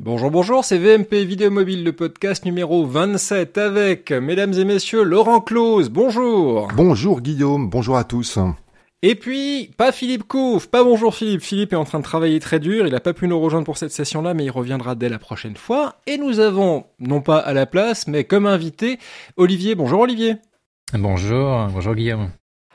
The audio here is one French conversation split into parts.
Bonjour, bonjour, c'est VMP Vidéo Mobile, le podcast numéro 27 avec, mesdames et messieurs, Laurent Close. Bonjour. Bonjour Guillaume, bonjour à tous. Et puis, pas Philippe Couf, pas bonjour Philippe. Philippe est en train de travailler très dur, il n'a pas pu nous rejoindre pour cette session-là, mais il reviendra dès la prochaine fois. Et nous avons, non pas à la place, mais comme invité, Olivier. Bonjour Olivier. Bonjour, bonjour Guillaume.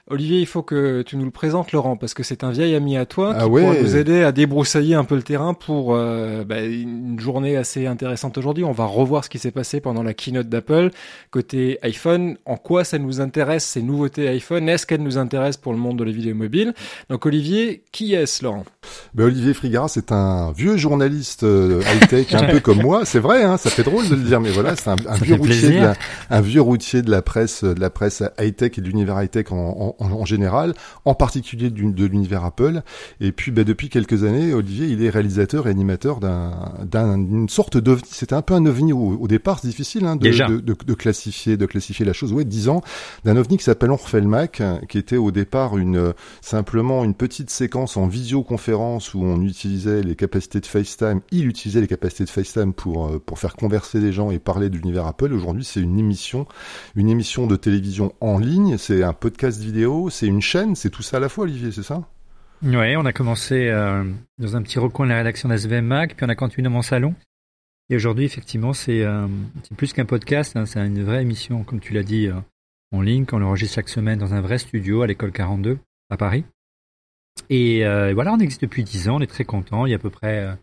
Olivier, il faut que tu nous le présentes, Laurent, parce que c'est un vieil ami à toi qui ah pourra nous aider à débroussailler un peu le terrain pour euh, bah, une journée assez intéressante aujourd'hui. On va revoir ce qui s'est passé pendant la keynote d'Apple côté iPhone. En quoi ça nous intéresse ces nouveautés iPhone? Est-ce qu'elles nous intéressent pour le monde de la vidéo mobile? Donc Olivier, qui est-ce, Laurent? Ben, Olivier Frigara, c'est un vieux journaliste euh, high-tech, un peu comme moi. C'est vrai, hein, ça fait drôle de le dire, mais voilà, c'est un, vieux routier, de la, un vieux routier de la presse, de la presse high-tech et de l'univers high-tech en en, général, en particulier de l'univers Apple. Et puis, bah, depuis quelques années, Olivier, il est réalisateur et animateur d'une sorte d'ovni. C'était un peu un ovni au, départ, c'est difficile hein, de, de, de, classifier, de classifier la chose. Ouais, dix ans d'un ovni qui s'appelle On Mac, qui était au départ une simplement une petite séquence en visioconférence où on utilisait les capacités de FaceTime. Il utilisait les capacités de FaceTime pour euh, pour faire converser les gens et parler de l'univers Apple. Aujourd'hui, c'est une émission, une émission de télévision en ligne. C'est un podcast vidéo c'est une chaîne, c'est tout ça à la fois, Olivier, c'est ça? Oui, on a commencé euh, dans un petit recoin de la rédaction d'SVM Mac, puis on a continué dans mon salon. Et aujourd'hui, effectivement, c'est euh, plus qu'un podcast, hein, c'est une vraie émission, comme tu l'as dit, euh, en ligne, qu'on enregistre chaque semaine dans un vrai studio à l'école 42 à Paris. Et voilà, on existe depuis 10 ans, on est très content. Il y a à peu près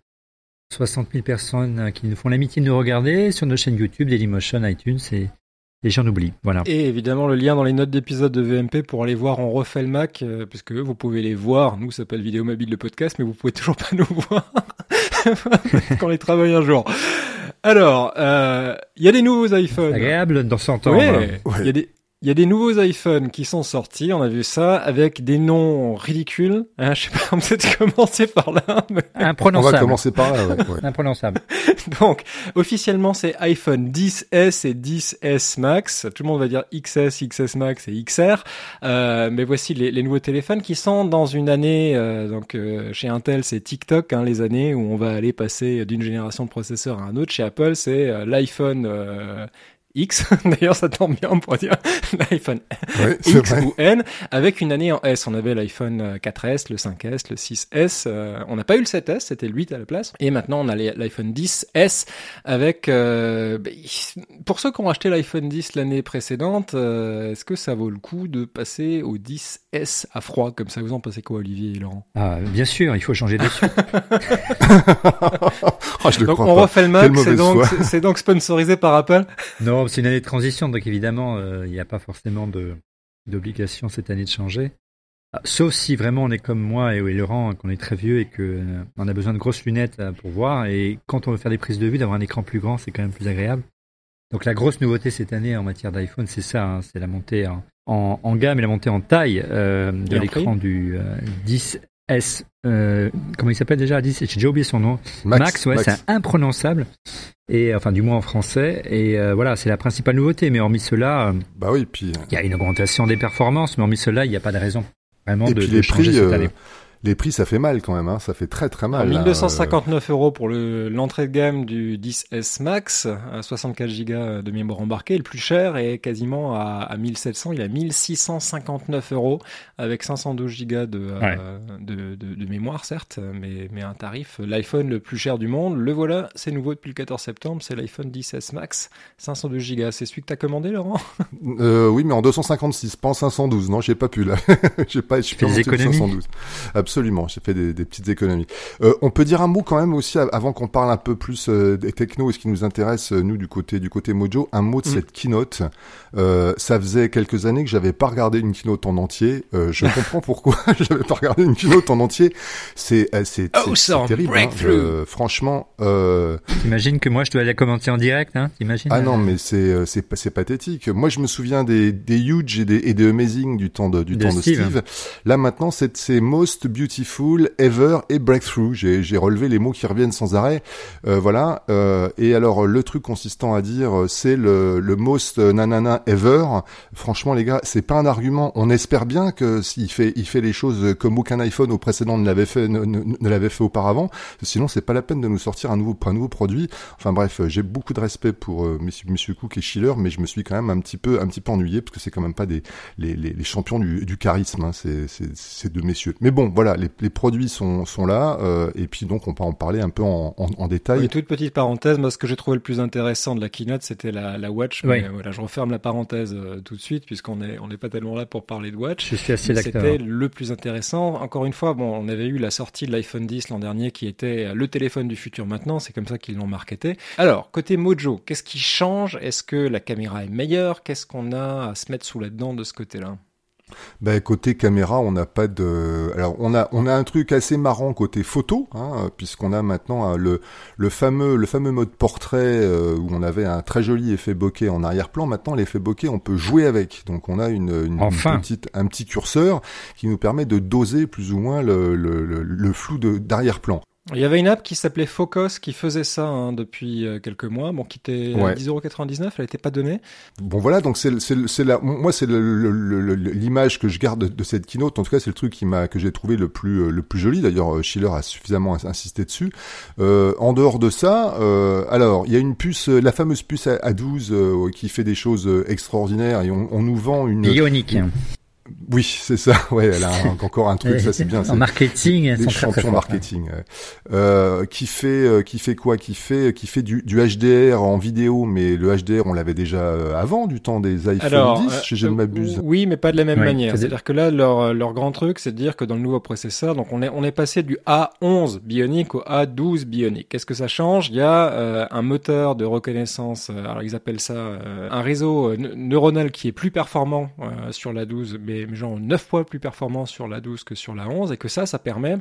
60 000 personnes qui nous font l'amitié de nous regarder sur nos chaînes YouTube, Dailymotion, iTunes et j'en oublie. Voilà. Et évidemment, le lien dans les notes d'épisode de VMP pour aller voir On refait le Mac, euh, parce que vous pouvez les voir. Nous, ça s'appelle Vidéo Mobile le podcast, mais vous pouvez toujours pas nous voir quand on les travaille un jour. Alors, euh, il y a des nouveaux iPhones. Agréable dans son temps. Il y a des il y a des nouveaux iPhones qui sont sortis, on a vu ça, avec des noms ridicules. Hein, je sais pas, on peut commencer par là. Mais... Imprononçable. On va commencer par là, ouais, ouais. Imprononçable. Donc, officiellement, c'est iPhone 10S et 10S Max. Tout le monde va dire XS, XS Max et XR. Euh, mais voici les, les, nouveaux téléphones qui sont dans une année, euh, donc euh, chez Intel, c'est TikTok, hein, les années où on va aller passer d'une génération de processeurs à un autre. Chez Apple, c'est euh, l'iPhone X, d'ailleurs ça tombe bien pour dire l'iPhone X ou N, avec une année en S. On avait l'iPhone 4S, le 5S, le 6S, euh, on n'a pas eu le 7S, c'était le 8 à la place, et maintenant on a l'iPhone 10S avec... Euh, bah, pour ceux qui ont acheté l'iPhone 10 l'année précédente, euh, est-ce que ça vaut le coup de passer au 10S à froid? Comme ça Vous en pensez quoi Olivier et Laurent? Ah, Bien sûr, il faut changer dessus. oh, donc on refait le Mac, c'est donc, donc sponsorisé par Apple? Non, c'est une année de transition, donc évidemment, euh, il n'y a pas forcément d'obligation cette année de changer. Ah, sauf si vraiment on est comme moi et, Laurent, qu'on est très vieux et qu'on euh, a besoin de grosses lunettes euh, pour voir. Et quand on veut faire des prises de vue, d'avoir un écran plus grand, c'est quand même plus agréable. Donc la grosse nouveauté cette année en matière d'iPhone, c'est ça, hein, c'est la montée en, gamme et la montée en taille de l'écran du 10S. comment il s'appelle déjà 10 J'ai déjà oublié son nom. Max, ouais, c'est imprononçable. Et enfin du moins en français. Et euh, voilà c'est la principale nouveauté. Mais hormis cela euh, bah oui puis il y a une augmentation des performances. Mais hormis cela il n'y a pas de raison vraiment de, de changer cette euh, année les prix, ça fait mal quand même, hein. ça fait très très mal. 1259 euros pour l'entrée de gamme du 10S Max à 64 Go de mémoire embarquée. Le plus cher est quasiment à, à 1700, il a 1659 euros avec 512 Go de, euh, de, de, de, mémoire certes, mais, mais un tarif, l'iPhone le plus cher du monde. Le voilà, c'est nouveau depuis le 14 septembre, c'est l'iPhone 10S Max, 512 Go. C'est celui que t'as commandé Laurent? Euh, Oui, mais en 256, pas en 512. Non, j'ai pas pu là. j'ai pas, je suis 512. Absolument, j'ai fait des, des, petites économies. Euh, on peut dire un mot quand même aussi avant qu'on parle un peu plus euh, des technos et ce qui nous intéresse euh, nous du côté du côté Mojo, un mot de mm. cette keynote. Euh, ça faisait quelques années que j'avais pas regardé une keynote en entier. Euh, je comprends pourquoi j'avais pas regardé une keynote en entier. C'est c'est oh, terrible. Hein. franchement. Euh... T'imagines que moi je dois aller commenter en direct, hein T'imagines? Ah non, mais c'est c'est c'est pathétique. Moi je me souviens des des huge et des et des amazing du temps de du temps de Steve. Là maintenant c'est c'est most beautiful, ever et breakthrough. J'ai relevé les mots qui reviennent sans arrêt. voilà. et alors le truc consistant à dire, c'est le, le most nanana ever. Franchement, les gars, c'est pas un argument. On espère bien que s'il fait, il fait les choses comme aucun iPhone au précédent ne l'avait fait, ne, l'avait fait auparavant. Sinon, c'est pas la peine de nous sortir un nouveau, un nouveau produit. Enfin bref, j'ai beaucoup de respect pour euh, Monsieur, Cook et Schiller, mais je me suis quand même un petit peu, un petit peu ennuyé parce que c'est quand même pas des les, les, les champions du, du charisme, hein, ces, ces, deux messieurs. Mais bon, voilà, les, les produits sont, sont là, euh, et puis donc on peut en parler un peu en, en, en détail. Une toute petite parenthèse, moi ce que j'ai trouvé le plus intéressant de la keynote, c'était la, la Watch. Mais voilà, je referme la parenthèse euh, tout de suite puisqu'on est on n'est pas tellement là pour parler de Watch. Je suis assez d'accord. C'était le plus intéressant. Encore une fois, bon, on avait eu la sortie de l'iPhone 10 l'an dernier qui était le téléphone du futur maintenant. C'est comme ça qu'ils l'ont marketé. Alors côté Mojo, qu'est-ce qui change? Est-ce que la caméra est meilleure? Qu'est-ce qu'on a à se mettre sous la dent de ce côté-là? Ben, côté caméra, on n'a pas de. Alors on a on a un truc assez marrant côté photo, hein, puisqu'on a maintenant euh, le le fameux le fameux mode portrait euh, où on avait un très joli effet bokeh en arrière-plan. Maintenant l'effet bokeh, on peut jouer avec. Donc on a une, une, petite un petit curseur qui nous permet de doser plus ou moins le le, le, le flou d'arrière-plan. Il y avait une app qui s'appelait Focus qui faisait ça hein, depuis euh, quelques mois, bon, qui était à 10,99€, elle n'était pas donnée. Bon voilà, donc c'est c'est la moi c'est l'image que je garde de, cette keynote. En tout cas, c'est le truc qui m'a que j'ai trouvé le plus euh, le plus joli. D'ailleurs, euh, Schiller a suffisamment insisté dessus. Euh, en dehors de ça, euh, alors il y a une puce, la fameuse puce A12 qui fait des choses extraordinaires et on, on nous vend une Bionique. Oui, c'est ça. Ouais, elle a encore un truc, ça c'est bien. En marketing, les champions marketing, euh, qui fait, euh, qui fait quoi? Qui fait, qui fait du, du, HDR en vidéo, mais le HDR on l'avait déjà euh, avant du temps des iPhone Alors, 10, si je ne m'abuse. Oui, mais pas de la même manière. C'est-à-dire que là, leur, leur grand truc, c'est de dire que dans le nouveau processeur, donc on est, on est passé du A11 bionique au A12 bionique. Qu'est-ce que ça change? Il y a un moteur de reconnaissance. alors ils appellent ça un réseau neuronal qui est plus performant sur la 12, mais genre 9 fois plus performant sur la 12 que sur la 11 et que ça, ça permet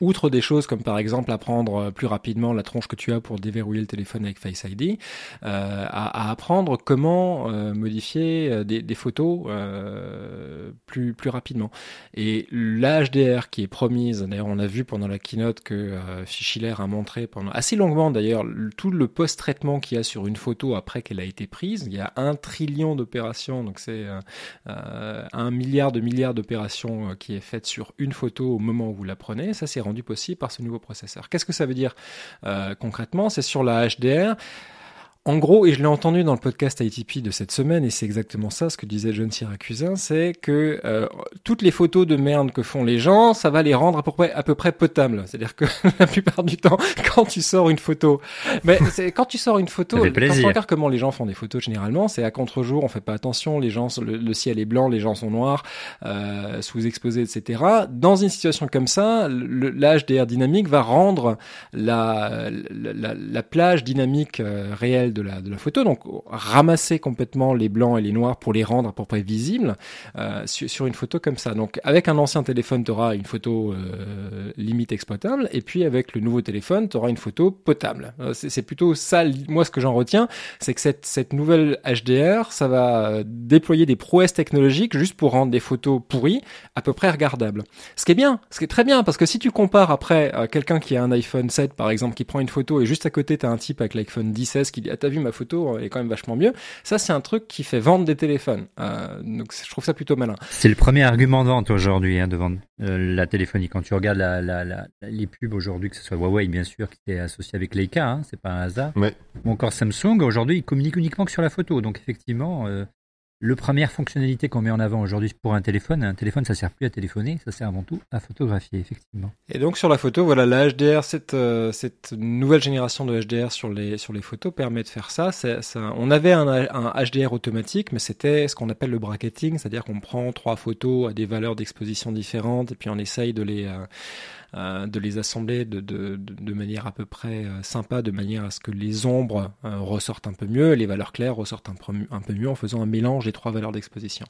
Outre des choses comme par exemple apprendre euh, plus rapidement la tronche que tu as pour déverrouiller le téléphone avec Face ID, euh, à, apprendre comment euh, modifier des, photos plus rapidement. Et l'HDR qui est promise, d'ailleurs on a vu pendant la keynote que Fischler a montré pendant assez longuement d'ailleurs tout le post-traitement qu'il y a sur une photo après qu'elle a été prise. Il y a un trillion d'opérations, donc c'est un milliard de milliards d'opérations qui est faite sur une photo au moment où vous la prenez. C'est rendu possible par ce nouveau processeur. Qu'est-ce que ça veut dire euh, concrètement? C'est sur la HDR. En gros, et je l'ai entendu dans le podcast ITP de cette semaine, et c'est exactement ça ce que disait John Syracusin, c'est que euh, toutes les photos de merde que font les gens, ça va les rendre à peu près, à peu près potables. C'est-à-dire que la plupart du temps, quand tu sors une photo, mais c'est quand tu sors une photo, quand on regarde comment les gens font des photos généralement, c'est à contre-jour, on fait pas attention, les gens, le, ciel est blanc, les gens sont noirs, euh, sous-exposés, etc. Dans une situation comme ça, l'HDR dynamique va rendre la, la, la plage dynamique euh, réelle de la, photo, donc ramasser complètement les blancs et les noirs pour les rendre à peu près visibles euh, sur, sur, une photo comme ça. Donc avec un ancien téléphone, tu auras une photo euh, limite exploitable, et puis avec le nouveau téléphone, tu auras une photo potable. Euh, c'est plutôt ça, moi ce que j'en retiens, c'est que cette, cette nouvelle HDR, ça va déployer des prouesses technologiques juste pour rendre des photos pourries à peu près regardables. Ce qui est bien, ce qui est très bien, parce que si tu compares après quelqu'un qui a un iPhone 7 par exemple, qui prend une photo et juste à côté tu as un type avec l'iPhone 10S qui dit t'as vu ma photo est quand même vachement mieux. Ça, c'est un truc qui fait vendre des téléphones. Euh, donc, je trouve ça plutôt malin. C'est le premier argument de vente aujourd'hui, hein, de vendre euh, la téléphonie. Quand tu regardes la, la, la, les pubs aujourd'hui, que ce soit Huawei, bien sûr, qui est associé avec Leica, hein, c'est pas un hasard. Ou encore Samsung, aujourd'hui, ils communiquent uniquement que sur la photo. Donc, effectivement, euh, le première fonctionnalité qu'on met en avant aujourd'hui pour un téléphone, un téléphone ça sert plus à téléphoner, ça sert avant tout à photographier effectivement. Et donc sur la photo, voilà la HDR, cette euh, cette nouvelle génération de HDR sur les sur les photos permet de faire ça. on avait un, un, HDR automatique, mais c'était ce qu'on appelle le bracketing, c'est-à-dire qu'on prend trois photos à des valeurs d'exposition différentes et puis on essaye de les euh, de les assembler de, de, de, manière à peu près sympa, de manière à ce que les ombres ressortent un peu mieux, les valeurs claires ressortent un peu, un peu mieux en faisant un mélange des trois valeurs d'exposition.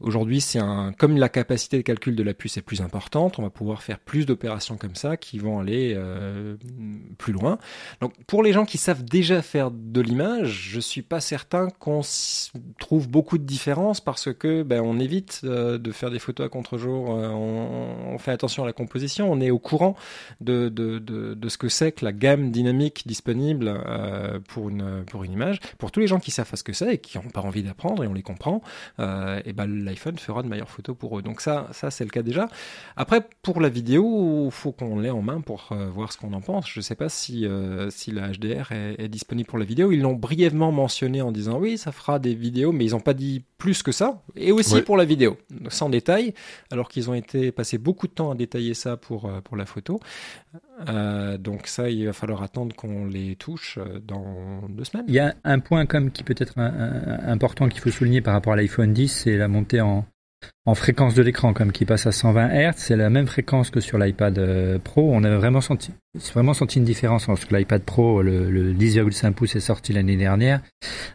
Aujourd'hui, c'est un, comme la capacité de calcul de la puce est plus importante, on va pouvoir faire plus d'opérations comme ça qui vont aller plus loin. Donc, pour les gens qui savent déjà faire de l'image, je suis pas certain qu'on trouve beaucoup de différences parce que ben, on évite euh, de faire des photos à contre-jour, euh, on, fait attention à la composition, on est au courant de, de, de, ce que c'est que la gamme dynamique disponible euh, pour, une, pour une image. Pour tous les gens qui savent ce que c'est et qui n'ont pas envie d'apprendre et on les comprend, et ben, l'iPhone fera de meilleures photos pour eux. Donc ça, ça c'est le cas déjà. Après, pour la vidéo, il faut qu'on l'ait en main pour voir ce qu'on en pense. Je sais pas si, si la HDR est, est disponible pour la vidéo. Ils l'ont brièvement mentionné en disant oui, ça fera des vidéos, mais ils n'ont pas dit plus que ça. Et aussi pour la vidéo, sans détail, alors qu'ils ont été passé beaucoup de temps à détailler ça pour, euh, pour la photo. Euh, donc ça, il va falloir attendre qu'on les touche euh, dans deux semaines. Il y a un point comme qui peut être important qu'il faut souligner par rapport à l'iPhone 10, c'est la montée en, en fréquence de l'écran, comme qui passe à 120 Hz, c'est la même fréquence que sur l'iPad euh, Pro. On a vraiment senti, une différence lorsque l'iPad Pro, le, le 10,5 pouces est sorti l'année dernière,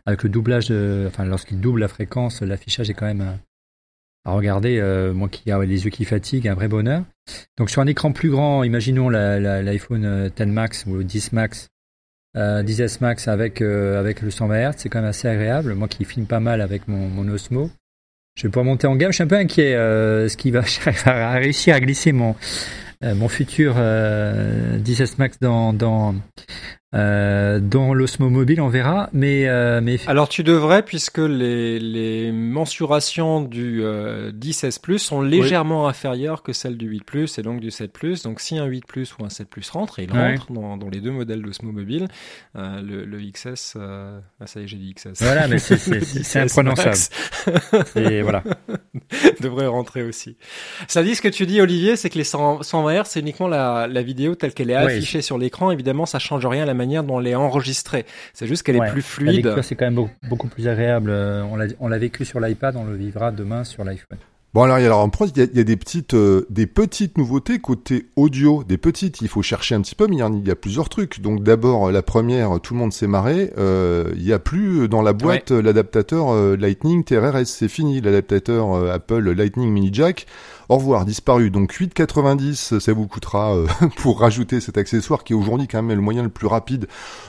avec le doublage, de, enfin lorsqu'il double la fréquence, l'affichage est quand même euh, à regarder. Euh, moi qui ai les yeux qui fatiguent, un vrai bonheur. Donc sur un écran plus grand, imaginons l'iPhone 10 Max ou le 10 Max, 10S Max avec le 120 Hz, c'est quand même assez agréable. Moi qui filme pas mal avec mon Osmo. Je vais pouvoir monter en gamme. Je suis un peu inquiet. Euh, ce qui va réussir à glisser mon euh, mon futur euh, 10S Max dans dans euh, dans l'Osmo Mobile, on verra. Mais, euh, mais alors tu devrais puisque les, les mensurations du euh, 10S Plus sont légèrement inférieures que celles du 8 Plus et donc du 7 Plus. Donc si un 8 Plus ou un 7 Plus rentre, et il rentre dans, dans, les deux modèles d'Osmo Mobile, euh, le, le, XS, euh, ah, ça y est, j'ai dit XS. Voilà, mais c'est imprononçable. et voilà, devrait rentrer aussi. Ça dit ce que tu dis, Olivier, c'est que les 100, 120 Hz, c'est uniquement la, la vidéo telle qu'elle est affichée sur l'écran. Évidemment, ça change rien à la manière dont elle est enregistrée. C'est juste qu'elle est plus fluide. c'est quand même beaucoup, plus agréable. Euh, on l'a vécu sur l'iPad, on le vivra demain sur l'iPhone. Bon alors, alors en il y a, il y a des petites euh, des petites nouveautés côté audio, des petites. Il faut chercher un petit peu, mais il y, a, il y a plusieurs trucs. Donc d'abord la première, tout le monde s'est marré. Euh, il y a plus dans la boîte l'adaptateur Lightning TRRS, c'est fini. L'adaptateur Apple Lightning Mini Jack au revoir, disparu. Donc 8,90, ça vous coûtera euh, pour rajouter cet accessoire qui est aujourd'hui quand même le moyen le plus rapide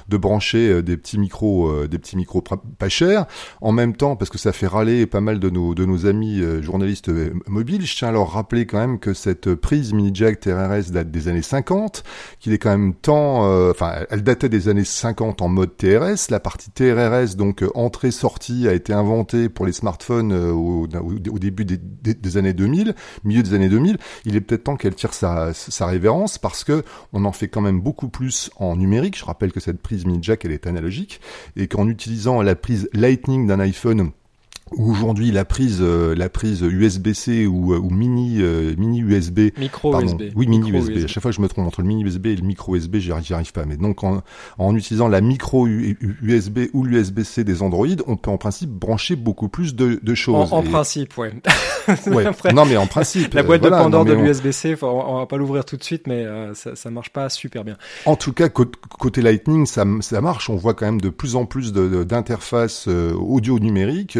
de brancher euh, des petits micros, euh, des petits micros pas chers. En même temps, parce que ça fait râler pas mal de nos de nos amis journalistes mobiles, je tiens à leur rappeler quand même que cette prise mini jack TRS date des années 50, qu'il est quand même temps, enfin, elle datait des années 50 en mode TRS. La partie TRRS, donc entrée-sortie, a été inventée pour les smartphones au, au, début des, des années 2000 milieu des années 2000, il est peut-être temps qu'elle tire sa, sa révérence parce que on en fait quand même beaucoup plus en numérique. Je rappelle que cette prise mini jack elle est analogique et qu'en utilisant la prise Lightning d'un iPhone Aujourd'hui, la prise, euh, la prise USB-C ou, euh, ou, mini, euh, mini USB, micro USB, oui mini USB. À chaque fois, je me trompe entre le mini USB et le micro USB, j'y arrive, arrive pas. Mais donc, en, en utilisant la micro USB ou l'USB-C des Android, on peut en principe brancher beaucoup plus de, de choses. En, en principe, ouais. ouais. non, mais en principe. La boîte de Pandore de l'USB-C, on, va pas l'ouvrir tout de suite, mais ça, ça marche pas super bien. En tout cas, côté Lightning, ça, ça marche. On voit quand même de plus en plus d'interfaces audio numériques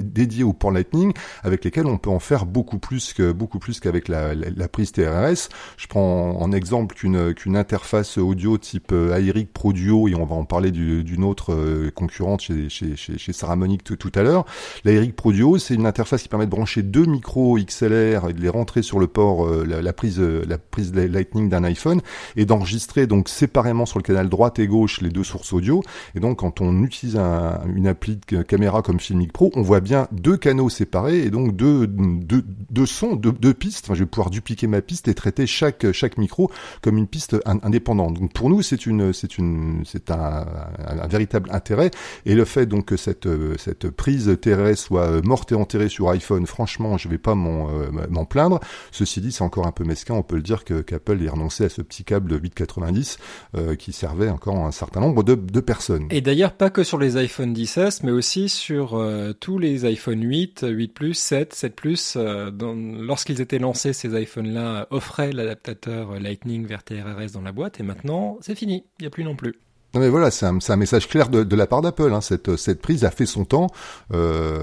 dédiés au port Lightning avec lesquels on peut en faire beaucoup plus que beaucoup plus qu'avec la, prise TRS. Je prends en exemple qu'une qu'une interface audio type Aeric Pro Duo et on va en parler d'une autre euh, concurrente chez chez chez, Saramonic tout, à l'heure. L'Aeric Pro Duo, c'est une interface qui permet de brancher deux micros XLR et de les rentrer sur le port euh, la, prise la prise Lightning d'un iPhone et d'enregistrer donc séparément sur le canal droite et gauche les deux sources audio. Et donc quand on utilise un, une appli de caméra comme Filmic Pro, on voit bien deux canaux séparés et donc deux, deux, deux sons, deux, deux pistes. Enfin, je vais pouvoir dupliquer ma piste et traiter chaque, chaque micro comme une piste indépendante. Donc pour nous, c'est une, c'est une, c'est un, un, véritable intérêt. Et le fait donc que cette, cette prise TRS soit morte et enterrée sur iPhone, franchement, je vais pas m'en, euh, m'en plaindre. Ceci dit, c'est encore un peu mesquin. On peut le dire que qu'Apple ait renoncé à ce petit câble 890 euh, qui servait encore un certain nombre de, de personnes. Et d'ailleurs, pas que sur les iPhone 10s, mais aussi sur euh, tous les les iPhone 8, 8 Plus, 7, 7 Plus, lorsqu'ils étaient lancés, ces iPhones-là offraient l'adaptateur Lightning vers TRRS dans la boîte, et maintenant, c'est fini, il n'y a plus non plus. Non mais voilà, c'est un, un, message clair de, de la part d'Apple. Hein. Cette, cette prise a fait son temps. Euh,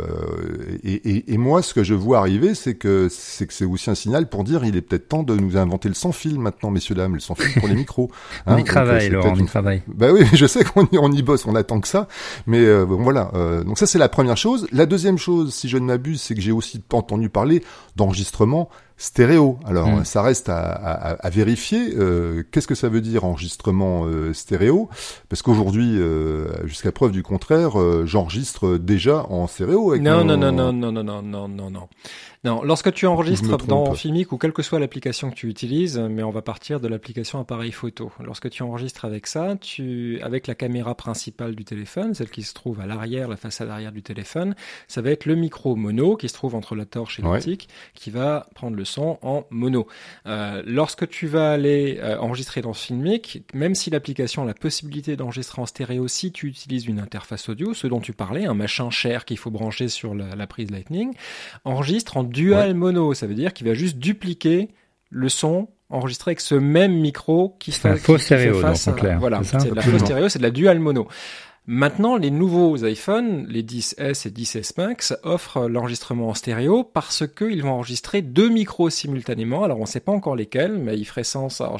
et, et, et, moi, ce que je vois arriver, c'est que c'est que c'est aussi un signal pour dire il est peut-être temps de nous inventer le sans fil maintenant, messieurs dames, le sans fil pour les micros. on y hein. travaille, euh, Laurent, on y travaille. Bah oui, je sais qu'on y, on y bosse, on attend que ça. Mais euh, bon, voilà. Euh, donc ça, c'est la première chose. La deuxième chose, si je ne m'abuse, c'est que j'ai aussi entendu parler d'enregistrement stéréo. Alors hmm. ça reste à, à, à vérifier. Euh, Qu'est-ce que ça veut dire enregistrement euh, stéréo? Parce qu'aujourd'hui, euh, jusqu'à preuve du contraire, euh, j'enregistre déjà en stéréo. Avec non, non, non, non, non, non, non, non, non, non. Non, lorsque tu enregistres dans Filmic ou quelle que soit l'application que tu utilises, mais on va partir de l'application appareil photo. Lorsque tu enregistres avec ça, tu, avec la caméra principale du téléphone, celle qui se trouve à l'arrière, la façade arrière du téléphone, ça va être le micro mono qui se trouve entre la torche et l'optique, qui va prendre le son en mono. Euh, lorsque tu vas aller euh, enregistrer dans Filmic, même si l'application a la possibilité d'enregistrer en stéréo, si tu utilises une interface audio, ce dont tu parlais, un machin cher qu'il faut brancher sur la, la prise Lightning, enregistre en dual mono. Ça veut dire qu'il va juste dupliquer le son enregistré avec ce même micro qui fait un faux stéréo, face clair. Voilà, c'est de la faux stéréo, c'est de la dual mono. Maintenant, les nouveaux iPhones, les 10S et 10S Max, offrent l'enregistrement en stéréo parce qu'ils vont enregistrer deux micros simultanément. Alors, on ne sait pas encore lesquels, mais il ferait sens alors,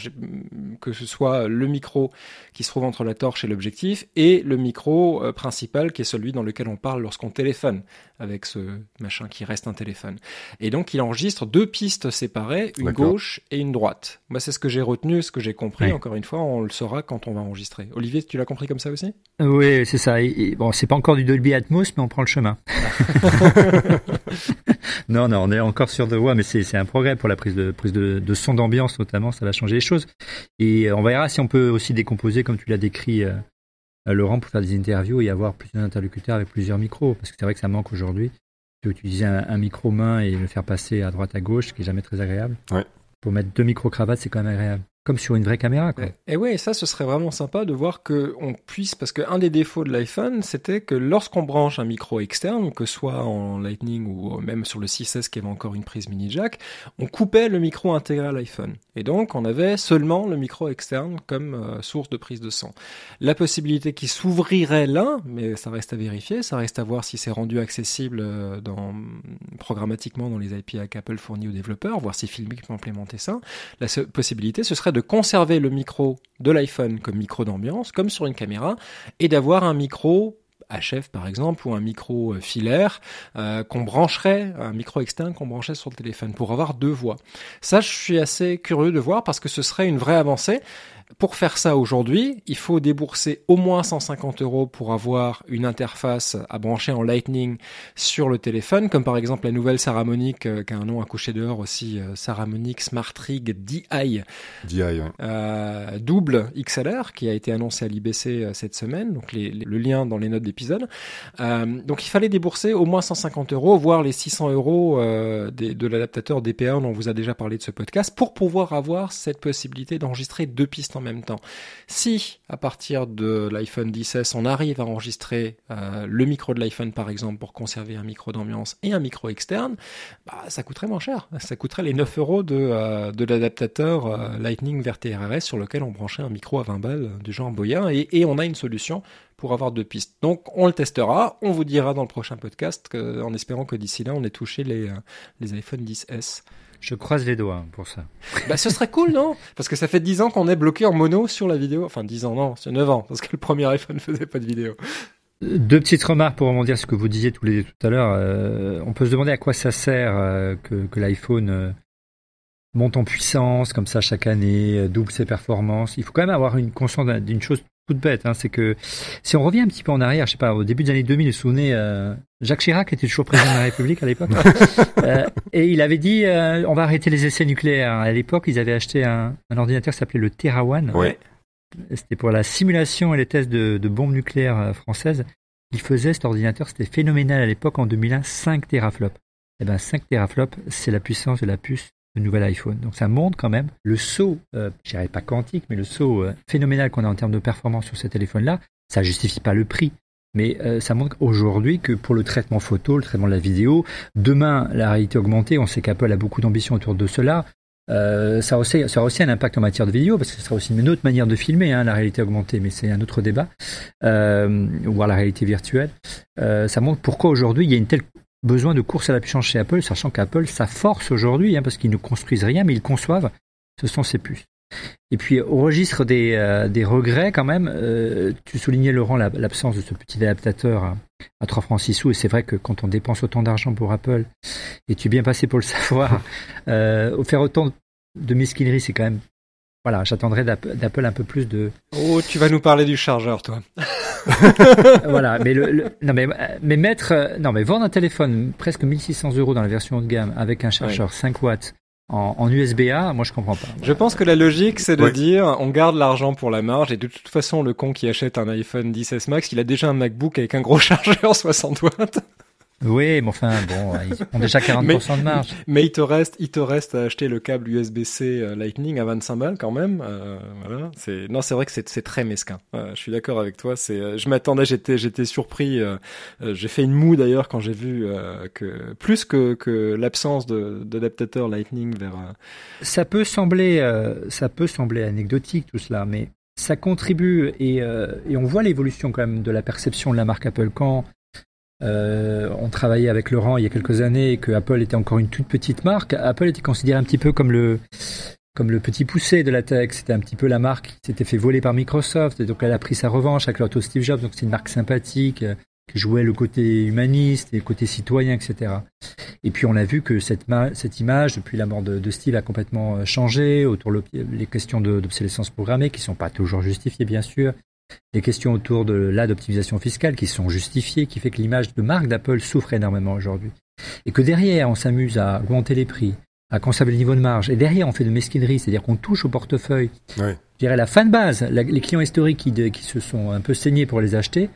que ce soit le micro qui se trouve entre la torche et l'objectif et le micro euh, principal qui est celui dans lequel on parle lorsqu'on téléphone avec ce machin qui reste un téléphone. Et donc, il enregistre deux pistes séparées, une gauche et une droite. Moi, c'est ce que j'ai retenu, ce que j'ai compris. Encore une fois, on le saura quand on va enregistrer. Olivier, tu l'as compris comme ça aussi? Oui, c'est ça. bon, c'est pas encore du Dolby Atmos, mais on prend le chemin. non, non, on est encore sur de voix, mais c'est un progrès pour la prise de prise de, de son d'ambiance notamment. Ça va changer les choses. Et on verra si on peut aussi décomposer, comme tu l'as décrit, euh, Laurent, pour faire des interviews et avoir plusieurs interlocuteurs avec plusieurs micros, parce que c'est vrai que ça manque aujourd'hui. Utiliser un, un micro main et le faire passer à droite à gauche, ce qui est jamais très agréable. Ouais. Pour mettre deux micro cravates, c'est quand même agréable comme sur une vraie caméra. Quoi. Et ouais, ça, ce serait vraiment sympa de voir que on puisse, parce qu'un des défauts de l'iPhone, c'était que lorsqu'on branche un micro externe, que ce soit en Lightning ou même sur le 6S qui avait encore une prise mini jack, on coupait le micro intégré à l'iPhone. Et donc, on avait seulement le micro externe comme euh, source de prise de son. La possibilité qui s'ouvrirait là, mais ça reste à vérifier, ça reste à voir si c'est rendu accessible euh, dans, programmatiquement dans les API qu'Apple fournit aux développeurs, voir si Filmic peut implémenter ça. La possibilité, ce serait de conserver le micro de l'iPhone comme micro d'ambiance, comme sur une caméra, et d'avoir un micro HF par exemple ou un micro euh, filaire euh, qu'on brancherait, un micro externe qu'on brancherait sur le téléphone pour avoir deux voix. Ça, je suis assez curieux de voir parce que ce serait une vraie avancée. Pour faire ça aujourd'hui, il faut débourser au moins 150 euros pour avoir une interface à brancher en Lightning sur le téléphone, comme par exemple la nouvelle Saramonic, euh, qui a un nom à coucher dehors aussi, euh, Saramonic Smart Rig DI, DI euh, double XLR, qui a été annoncé à l'IBC cette semaine, donc les, le lien dans les notes d'épisode. donc il fallait débourser au moins 150 euros, voire les 600 euros des, de l'adaptateur DP1 dont on vous a déjà parlé de ce podcast, pour pouvoir avoir cette possibilité d'enregistrer deux pistes en même temps. Si, à partir de l'iPhone 10S, on arrive à enregistrer euh, le micro de l'iPhone, par exemple, pour conserver un micro d'ambiance et un micro externe, bah, ça coûterait moins cher. Ça coûterait les 9 euros de, euh, de l'adaptateur euh, Lightning vers TRRS sur lequel on branchait un micro à 20 balles du genre Boya et, et on a une solution pour avoir deux pistes. Donc on le testera, on vous dira dans le prochain podcast que, en espérant que d'ici là on ait touché les, les iPhone 10S. Je croise les doigts pour ça. Bah, ce serait cool, non? Parce que ça fait 10 ans qu'on est bloqué en mono sur la vidéo. Enfin, 10 ans, non, c'est 9 ans, parce que le premier iPhone ne faisait pas de vidéo. Deux petites remarques pour rebondir sur ce que vous disiez tous les deux tout à l'heure. Euh, on peut se demander à quoi ça sert euh, que, que l'iPhone euh, monte en puissance comme ça chaque année, double ses performances. Il faut quand même avoir une conscience d'une chose toute bête, hein, c'est que si on revient un petit peu en arrière, je sais pas, au début des années 2000, vous vous souvenez, euh, Jacques Chirac était toujours président de la République à l'époque, euh, et il avait dit euh, on va arrêter les essais nucléaires. À l'époque, ils avaient acheté un, un ordinateur qui s'appelait le Terra One. Ouais. C'était pour la simulation et les tests de, de bombes nucléaires françaises. Il faisait cet ordinateur, c'était phénoménal à l'époque en 2001, 5 teraflops. Eh ben 5 teraflops, c'est la puissance de la puce le nouvel iPhone. Donc ça montre quand même le saut, euh, je dirais pas quantique, mais le saut euh, phénoménal qu'on a en termes de performance sur ces téléphones-là. Ça justifie pas le prix. Mais euh, ça montre aujourd'hui que pour le traitement photo, le traitement de la vidéo, demain la réalité augmentée, on sait qu'Apple a beaucoup d'ambition autour de cela. Euh, ça, aussi, ça aura aussi un impact en matière de vidéo parce que ce sera aussi une autre manière de filmer hein, la réalité augmentée, mais c'est un autre débat, euh, voire la réalité virtuelle. Ça montre pourquoi aujourd'hui il y a une telle besoin de course à la puissance chez Apple, sachant qu'Apple, sa force aujourd'hui, hein, parce qu'ils ne construisent rien, mais ils conçoivent, ce sont ces puces. Et puis au registre des, euh, des regrets quand même, euh, tu soulignais Laurent l'absence de ce petit adaptateur à, à 3 francs 6 sous et c'est vrai que quand on dépense autant d'argent pour Apple, et tu es bien passé pour le savoir, euh, faire autant de mesquinerie c'est quand même... Voilà, j'attendrais d'Apple un peu plus de... Oh, tu vas nous parler du chargeur, toi. voilà, mais le, non mais mais mettre non mais vendre un téléphone presque 1600 euros dans la version haut de gamme avec un chargeur 5 watts en, USB-A, moi je comprends pas. Je pense que la logique c'est de dire on garde l'argent pour la marge et de toute façon le con qui achète un iPhone 10s Max, il a déjà un MacBook avec un gros chargeur 60 watts. Oui, mais enfin, bon, ils ont déjà 40% de marge. Mais il te reste, il te reste à acheter le câble USB-C euh, Lightning à 25 balles quand même. Euh, voilà. C'est, non, c'est vrai que c'est, très mesquin. Euh, je suis d'accord avec toi. C'est, euh, je m'attendais, j'étais, j'étais surpris. Euh, j'ai fait une moue d'ailleurs quand j'ai vu que plus que, que l'absence de, d'adaptateur Lightning vers. Ça peut sembler, ça peut sembler anecdotique tout cela, mais ça contribue et, et on voit l'évolution quand même de la perception de la marque Apple quand euh, on travaillait avec Laurent il y a quelques années et que Apple était encore une toute petite marque. Apple était considéré un petit peu comme le comme le petit poussé de la tech. C'était un petit peu la marque qui s'était fait voler par Microsoft et donc elle a pris sa revanche avec l'auto Steve Jobs. Donc c'est une marque sympathique euh, qui jouait le côté humaniste et le côté citoyen, etc. Et puis on a vu que cette, cette image, depuis la mort de, Steve, a complètement euh, changé autour de les questions d'obsolescence programmée, qui sont pas toujours justifiées, bien sûr, les questions autour de là d'optimisation fiscale qui sont justifiées, qui fait que l'image de marque d'Apple souffre énormément aujourd'hui. Et que derrière, on s'amuse à augmenter les prix, à conserver le niveau de marge, et derrière, on fait de mesquinerie, c'est-à-dire qu'on touche au portefeuille. Je dirais la fin de base, les clients historiques qui, qui se sont un peu saignés pour les acheter.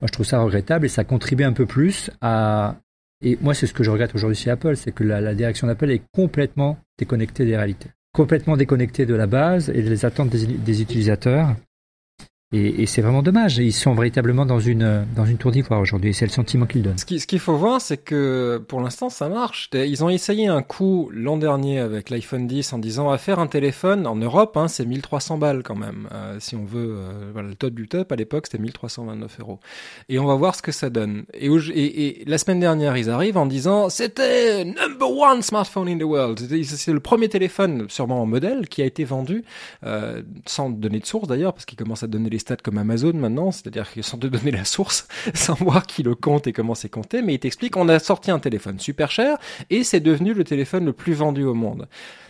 Moi, je trouve ça regrettable et ça contribue un peu plus à. Et moi, c'est ce que je regrette aujourd'hui chez Apple, c'est que la, direction d'Apple est complètement déconnectée des réalités, complètement déconnectée de la base et des attentes des utilisateurs. Et, et c'est vraiment dommage. Ils sont véritablement dans une dans une tour d'ivoire aujourd'hui. C'est le sentiment qu'ils donnent. Ce qu'il ce qu'il faut voir, c'est que pour l'instant, ça marche. Ils ont essayé un coup l'an dernier avec l'iPhone 10 en disant à faire un téléphone en Europe, hein, c'est 1300 balles quand même. Euh, si on veut, euh, voilà, le top du top à l'époque, c'était 1329 euros. Et on va voir ce que ça donne. Et, et, et la semaine dernière, ils arrivent en disant c'était number one smartphone in the world. C'est le premier téléphone, sûrement en modèle, qui a été vendu euh, sans donner de source d'ailleurs, parce qu'ils commencent à donner les stats comme Amazon maintenant, c'est-à-dire qu'ils sans te donner la source, sans voir qui le compte et comment c'est compté, mais il t'explique on a sorti un téléphone super cher et c'est devenu le téléphone le plus vendu au monde.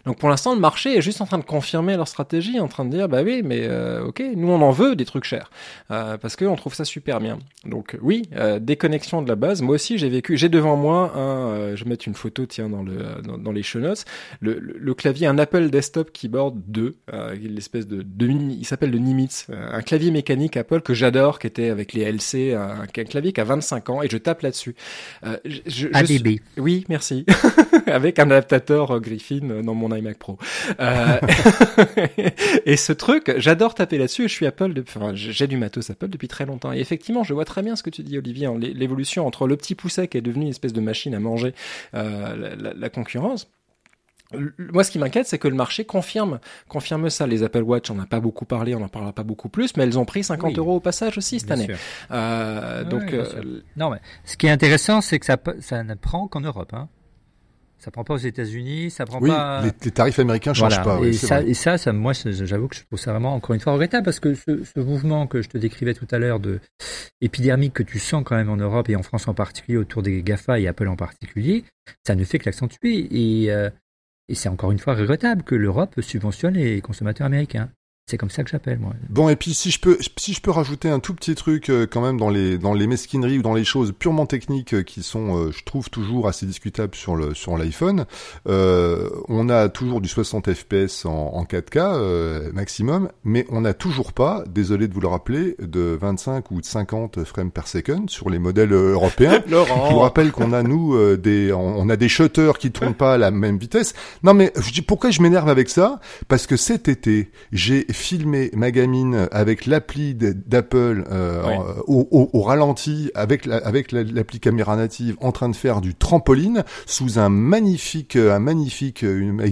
Donc pour l'instant, le marché est juste en train de confirmer leur stratégie, en train de dire bah oui, mais euh, ok, nous on en veut des trucs chers euh, parce que on trouve ça super bien. Donc oui, euh, déconnexion de la base. Moi aussi, j'ai vécu. J'ai devant moi je vais mettre une photo, tiens, dans le dans, les show. Le, clavier, un Apple Desktop Keyboard 2, l'espèce de il s'appelle le Nimitz, un clavier mécanique Apple que j'adore, qui était avec les LC, un, clavier qui a 25 ans et je tape là-dessus. je, ADB. oui, merci. avec un adaptateur Griffin dans mon iMac Pro. Euh, et ce truc, j'adore taper là-dessus. Je suis Apple, enfin, j'ai du matos Apple depuis très longtemps. Et effectivement, je vois très bien ce que tu dis, Olivier, hein, l'évolution entre le petit pousset qui est devenu une espèce de machine à manger euh, la, concurrence. Moi, ce qui m'inquiète, c'est que le marché confirme, confirme ça. Les Apple Watch, on n'a pas beaucoup parlé, on n'en parlera pas beaucoup plus, mais elles ont pris 50 euros au passage aussi cette année. Euh, donc, euh, non, mais ce qui est intéressant, c'est que ça, ça ne prend qu'en Europe. Hein. Ça prend pas aux États-Unis, ça prend pas. Les, les tarifs américains changent pas. et, ça, et ça, ça, moi, j'avoue que je trouve ça vraiment encore une fois regrettable parce que ce, ce mouvement que je te décrivais tout à l'heure de épidermique que tu sens quand même en Europe et en France en particulier autour des Gafa et Apple en particulier, ça ne fait que l'accentuer et, euh, et c'est encore une fois regrettable que l'Europe subventionne les consommateurs américains. C'est comme ça que j'appelle moi. Bon et puis si je peux si je peux rajouter un tout petit truc euh, quand même dans les dans les mesquineries ou dans les choses purement techniques euh, qui sont euh, je trouve toujours assez discutables sur le sur l'iPhone, on a toujours du 60 FPS en, en 4K maximum, mais on n'a toujours pas, désolé de vous le rappeler, de 25 ou de 50 frames per second sur les modèles européens. Laurent. Je vous rappelle qu'on a nous des on a des shutters qui tournent pas à la même vitesse. Non mais je dis pourquoi je m'énerve avec ça? Parce que cet été j'ai filmer ma gamine avec l'appli d'Apple euh, au, au, ralenti, avec la, avec l'appli caméra native, en train de faire du trampoline sous un magnifique, un magnifique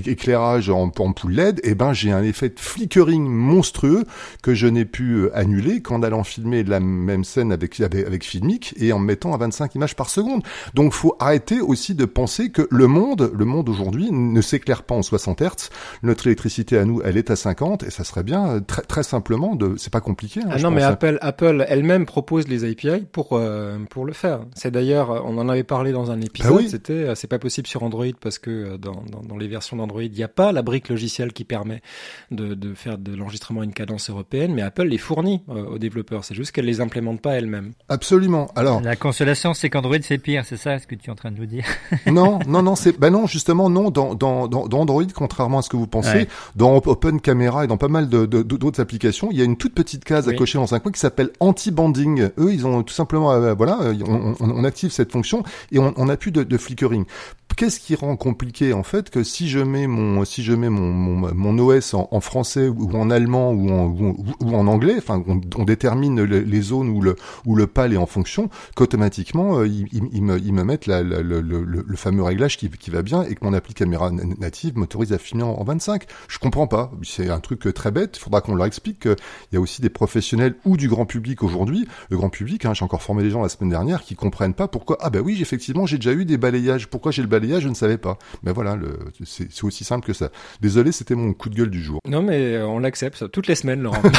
éclairage en, en poule LED, et eh ben j'ai un effet de flickering monstrueux que je n'ai pu annuler qu'en allant filmer la même scène avec, avec, avec Filmic et en mettant à 25 images par seconde. Donc faut arrêter aussi de penser que le monde, le monde aujourd'hui ne s'éclaire pas en 60 Hz. Notre électricité à nous, elle est à 50 et ça serait bien euh, très, très simplement de, c'est pas compliqué. Hein, ah non, mais. Apple, Apple elle-même propose les API pour euh, pour le faire. C'est d'ailleurs, on en avait parlé dans un épisode. Ah C'était, euh, c'est pas possible sur Android parce que dans, dans, dans les versions d'Android, il n'y a pas la brique logicielle qui permet de, de faire de l'enregistrement à une cadence européenne, mais Apple les fournit aux développeurs. C'est juste qu'elle les implémente pas elle-même. Absolument. Alors la consolation, c'est qu'Android c'est pire, c'est ça ce que tu es en train de nous dire? Non, non, non, c'est ben non, justement non. Dans, dans, dans, Android, contrairement à ce que vous pensez, dans Open Camera et dans pas mal de, d'autres applications, il y a une toute petite case à cocher dans un coin qui s'appelle anti-banding. Eux, ils ont tout simplement, euh, voilà, on, on, active cette fonction et on, on a plus de, de flickering. Qu'est-ce qui rend compliqué en fait que si je mets mon si je mets mon mon, mon OS en, français ou en allemand ou en ou, en anglais, enfin on, on détermine les zones où le où le PAL est en fonction, qu'automatiquement euh, il, il, me il me met la, le, le, le, fameux réglage qui, qui va bien et que mon appli caméra native m'autorise à filmer en, 25. Je comprends pas. C'est un truc très bête. Il faudra qu'on leur explique qu'il y a aussi des professionnels ou du grand public aujourd'hui. Le grand public, hein, j'ai encore formé des gens la semaine dernière qui comprennent pas pourquoi. Ah bah oui, effectivement, j'ai déjà eu des balayages. Pourquoi j'ai le balayage je ne savais pas. Mais voilà, c'est aussi simple que ça. Désolé, c'était mon coup de gueule du jour. Non, mais on l'accepte toutes les semaines, Laurent.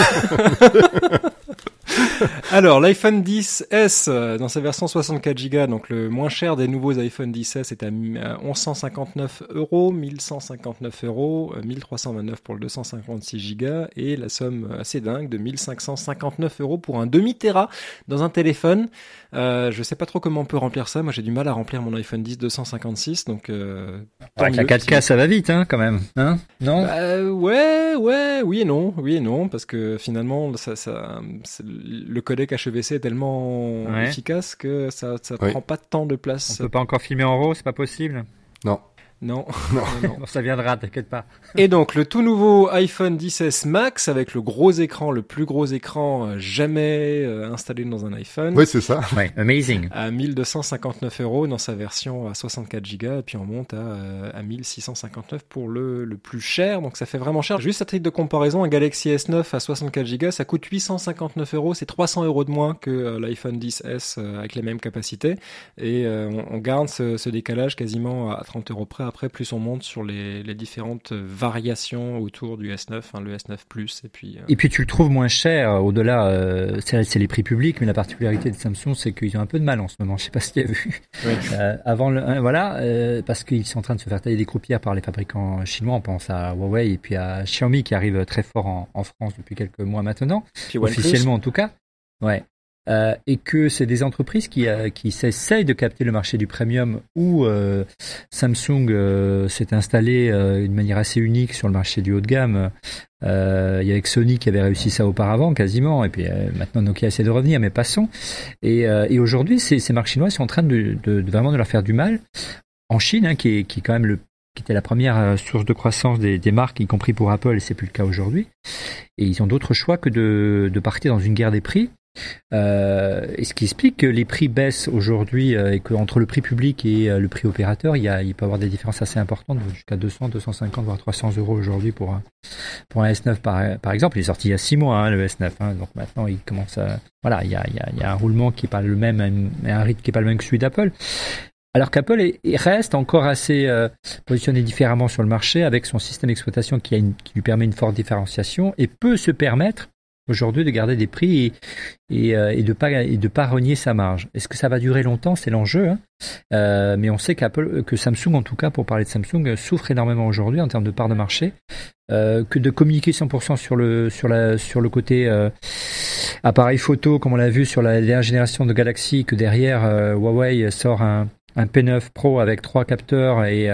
Alors, l'iPhone 10S euh, dans sa version 64 Go, donc le moins cher des nouveaux iPhone 10S est à 1159 euros, 1159 euros, 1329 euh, pour le 256 Go et la somme assez dingue de 1559 euros pour un demi Tera dans un téléphone. Euh, je sais pas trop comment on peut remplir ça. Moi, j'ai du mal à remplir mon iPhone 10 256, donc. Euh, Avec la 4K, ça va vite, hein, quand même, hein Non? Bah, Ouais, ouais, oui et non, oui et non, parce que finalement, ça, ça, le codec HEVC est tellement efficace que ça, ça prend pas tant de place. On peut pas encore filmer en RAW, c'est pas possible? Non. Non. non. ça viendra, t'inquiète pas. Et donc le tout nouveau iPhone 10s Max avec le gros écran, le plus gros écran euh, jamais euh, installé dans un iPhone. Oui, c'est ça. Ouais, amazing. À 1259 euros dans sa version à 64 Go et puis on monte à, euh, à 1659 pour le, le plus cher. Donc ça fait vraiment cher. Juste à titre de comparaison, un Galaxy S9 à 64 Go, ça coûte 859 euros. C'est 300 euros de moins que l'iPhone 10s avec les mêmes capacités. Et on, on, garde ce, ce décalage quasiment à 30 euros près après, plus on monte sur les, différentes variations autour du S9, hein, le S9 Plus, et puis. Euh, et puis tu le trouves moins cher. Au-delà, euh, c'est les prix publics, mais la particularité de Samsung, c'est qu'ils ont un peu de mal en ce moment. Je sais pas si tu as vu. Euh, avant, le, voilà, parce qu'ils sont en train de se faire tailler des croupières par les fabricants chinois. On pense à Huawei et puis à Xiaomi qui arrive très fort en, en France depuis quelques mois maintenant, officiellement en tout cas. Ouais. Euh, et que c'est des entreprises qui, euh, qui s'essayent de capter le marché du premium où euh, Samsung s'est installé d'une manière assez unique sur le marché du haut de gamme. il y avait Sony qui avait réussi ça auparavant quasiment, et puis maintenant Nokia essaie de revenir, mais passons. Et, et aujourd'hui, ces, ces marques chinois sont en train de, de, de, vraiment de leur faire du mal. En Chine, hein, qui, est, qui est quand même le qui était la première source de croissance des, des marques, y compris pour Apple, et c'est plus le cas aujourd'hui. Et ils ont d'autres choix que de, de partir dans une guerre des prix. Euh, ce qui explique que les prix baissent aujourd'hui euh, et qu'entre le prix public et euh, le prix opérateur, il, y a, il peut y avoir des différences assez importantes, jusqu'à 200, 250, voire 300 euros aujourd'hui pour un, pour un S9 par, exemple. Il est sorti il y a 6 mois, hein, le S9. Hein, donc maintenant, il commence à... Voilà, il y a, il y a, il y a un roulement qui est pas le même, un, rythme qui est pas le même que celui d'Apple. Alors qu'Apple reste encore assez euh, positionné différemment sur le marché avec son système d'exploitation qui, qui lui permet une forte différenciation et peut se permettre aujourd'hui de garder des prix et, et, euh, et de pas et de pas renier sa marge. Est-ce que ça va durer longtemps? C'est l'enjeu. Hein euh, mais on sait qu'Apple, que Samsung en tout cas, pour parler de Samsung, souffre énormément aujourd'hui en termes de part de marché. Euh, que de communiquer 100% sur le sur la sur le côté euh, appareil photo, comme on l'a vu sur la dernière génération de Galaxy, que derrière euh, Huawei sort un un P9 Pro avec trois capteurs et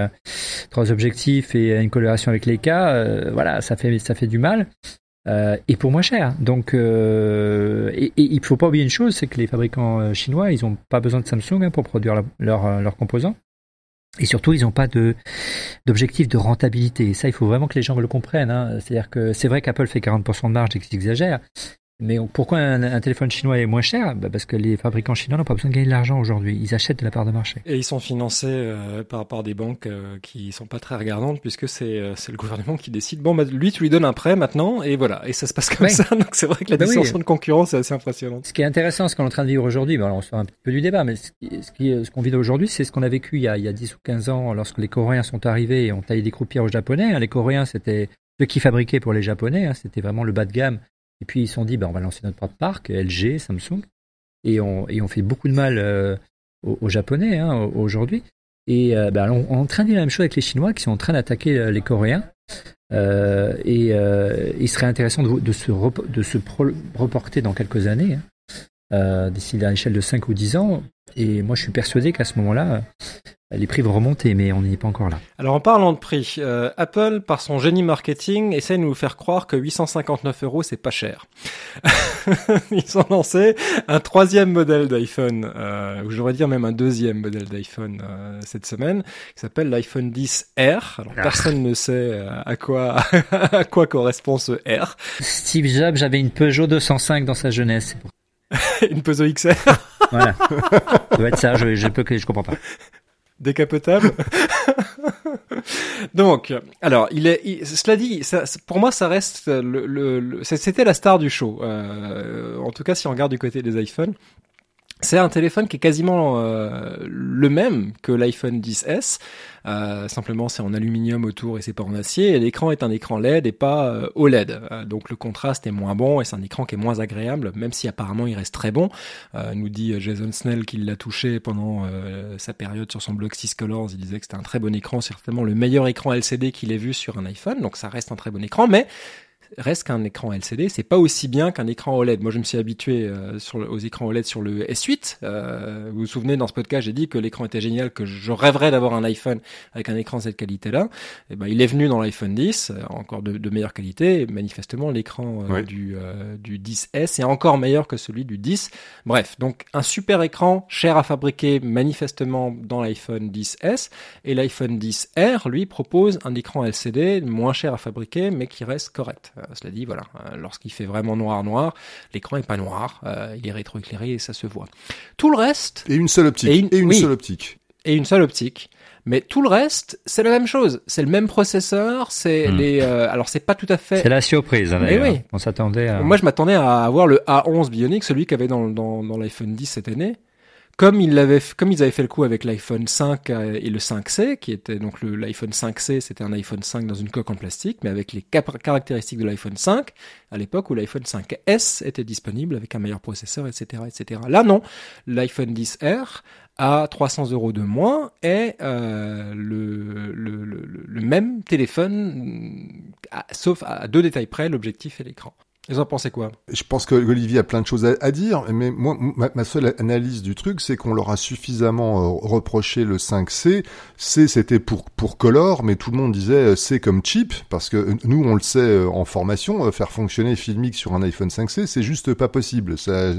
trois objectifs et une coloration avec les cas, voilà, ça fait ça fait du mal. Euh, et pour moins cher. Donc, euh, et, et, il faut pas oublier une chose, c'est que les fabricants euh, chinois, ils ont pas besoin de Samsung hein, pour produire leurs leur, composants. Et surtout, ils n'ont pas de d'objectif de rentabilité. Et ça, il faut vraiment que les gens le comprennent. Hein. C'est-à-dire que c'est vrai qu'Apple fait 40% de marge et qu'ils exagèrent, mais pourquoi un, téléphone chinois est moins cher? Bah Parce que les fabricants chinois n'ont pas besoin de gagner de l'argent aujourd'hui. Ils achètent de la part de marché. Et ils sont financés euh, par, par des banques euh, qui sont pas très regardantes puisque c'est euh, le gouvernement qui décide. Bon, bah, lui, tu lui donnes un prêt maintenant et voilà. Et ça se passe comme ça. Donc c'est vrai que la bah distorsion de concurrence est assez impressionnante. Ce qui est intéressant, ce qu'on est en train de vivre aujourd'hui, bah, on sort un petit peu du débat, mais ce qui, ce qu'on vit aujourd'hui, c'est ce qu'on a vécu il y, a, il y a 10 ou 15 ans lorsque les Coréens sont arrivés et ont taillé des croupières aux Japonais. Hein. Les Coréens, c'était ceux qui fabriquaient pour les Japonais. Hein. C'était vraiment le bas de gamme et puis ils se sont dit, ben, on va lancer notre propre parc, LG, Samsung, et on, et on fait beaucoup de mal euh, aux, Japonais hein, aujourd'hui. Et euh, ben, on, est en train de dire la même chose avec les Chinois qui sont en train d'attaquer euh, les Coréens. et il serait intéressant de, se, de se reporter dans quelques années, hein, d'ici à l'échelle de 5 ou 10 ans. Et moi, je suis persuadé qu'à ce moment-là, les prix vont remonter, mais on n'y est pas encore là. Alors en parlant de prix, euh, Apple, par son génie marketing, essaie de nous faire croire que 859 euros, c'est pas cher. Ils ont lancé un troisième modèle d'iPhone, euh, ou j'aurais dire même un deuxième modèle d'iPhone euh, cette semaine, qui s'appelle l'iPhone 10R. Alors ah. personne ne sait euh, à quoi à quoi correspond ce R. Steve Jobs avait une Peugeot 205 dans sa jeunesse. une Peugeot XR. voilà. Ça doit être ça. Je, je peux je comprends pas décapotable. Donc, alors, il est, cela dit, ça, pour moi, ça reste le, le, c'était la star du show. Euh, en tout cas, si on regarde du côté des iPhones, c'est un téléphone qui est quasiment euh, le même que l'iPhone 10s. Euh, simplement, c'est en aluminium autour et c'est pas en acier. Et l'écran est un écran LED et pas euh, OLED. donc le contraste est moins bon et c'est un écran qui est moins agréable, même si apparemment il reste très bon. nous dit Jason Snell qu'il l'a touché pendant sa période sur son blog Six Colors. Il disait que c'était un très bon écran, certainement le meilleur écran LCD qu'il ait vu sur un iPhone. Donc ça reste un très bon écran, mais reste qu'un écran LCD. C'est pas aussi bien qu'un écran OLED. Moi, je me suis habitué euh, sur aux écrans OLED sur le S8. Euh, vous vous souvenez, dans ce podcast, j'ai dit que l'écran était génial, que je rêverais d'avoir un iPhone avec un écran de cette qualité-là. Et eh ben, il est venu dans l'iPhone 10, euh, encore de, de, meilleure qualité. manifestement, l'écran du, du 10S est encore meilleur que celui du 10. Bref, donc un super écran, cher à fabriquer, manifestement dans l'iPhone 10S. Et l'iPhone 10R, lui, propose un écran LCD moins cher à fabriquer, mais qui reste correct. Euh, cela dit, voilà, euh, lorsqu'il fait vraiment noir noir, l'écran est pas noir, euh, il est rétroéclairé et ça se voit. Tout le reste et une seule optique et une, seule optique et une seule optique. Mais tout le reste, c'est la même chose. C'est le même processeur. C'est hmm. les. alors c'est pas tout à fait. C'est la surprise. Hein, oui. On s'attendait. à... Moi, je m'attendais à avoir le A11 Bionic, celui qu'il avait dans, dans, dans l'iPhone 10 cette année comme ils avaient fait le coup avec l'iPhone 5 euh, et le 5C, qui était donc l'iPhone 5C, c'était un iPhone 5 dans une coque en plastique, mais avec les caractéristiques de l'iPhone 5 à l'époque où l'iPhone 5S était disponible avec un meilleur processeur, etc., etc. Là, non, l'iPhone 10R a 300 euros de moins est euh, le, même téléphone, sauf à deux détails près, l'objectif et l'écran. Ils en pensaient quoi? Je pense que Olivier a plein de choses à, dire, mais moi, ma, seule analyse du truc, c'est qu'on leur a suffisamment euh, reproché le 5C. C, c'était pour pour Color, mais tout le monde disait euh, C comme chip, parce que euh, nous, on le sait en formation, faire fonctionner Filmic sur un iPhone 5C, c'est juste pas possible. Ça,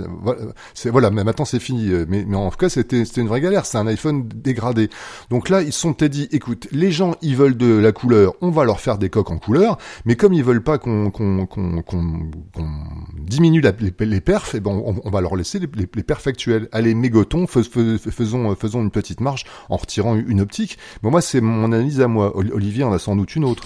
c'est voilà, maintenant c'est fini. Mais, en tout cas, c'était c'était une vraie galère. C'est un iPhone dégradé. Donc là, ils sont dit, écoute, les gens, ils veulent de la couleur, on va leur faire des coques en couleur, mais comme ils veulent pas qu'on qu'on qu'on qu'on diminue les, perfs, et ben on, va leur laisser les, perfs actuels. Allez, mégotons, faisons, faisons une petite marche en retirant une optique. Mais moi, c'est mon analyse à moi. Olivier en a sans doute une autre.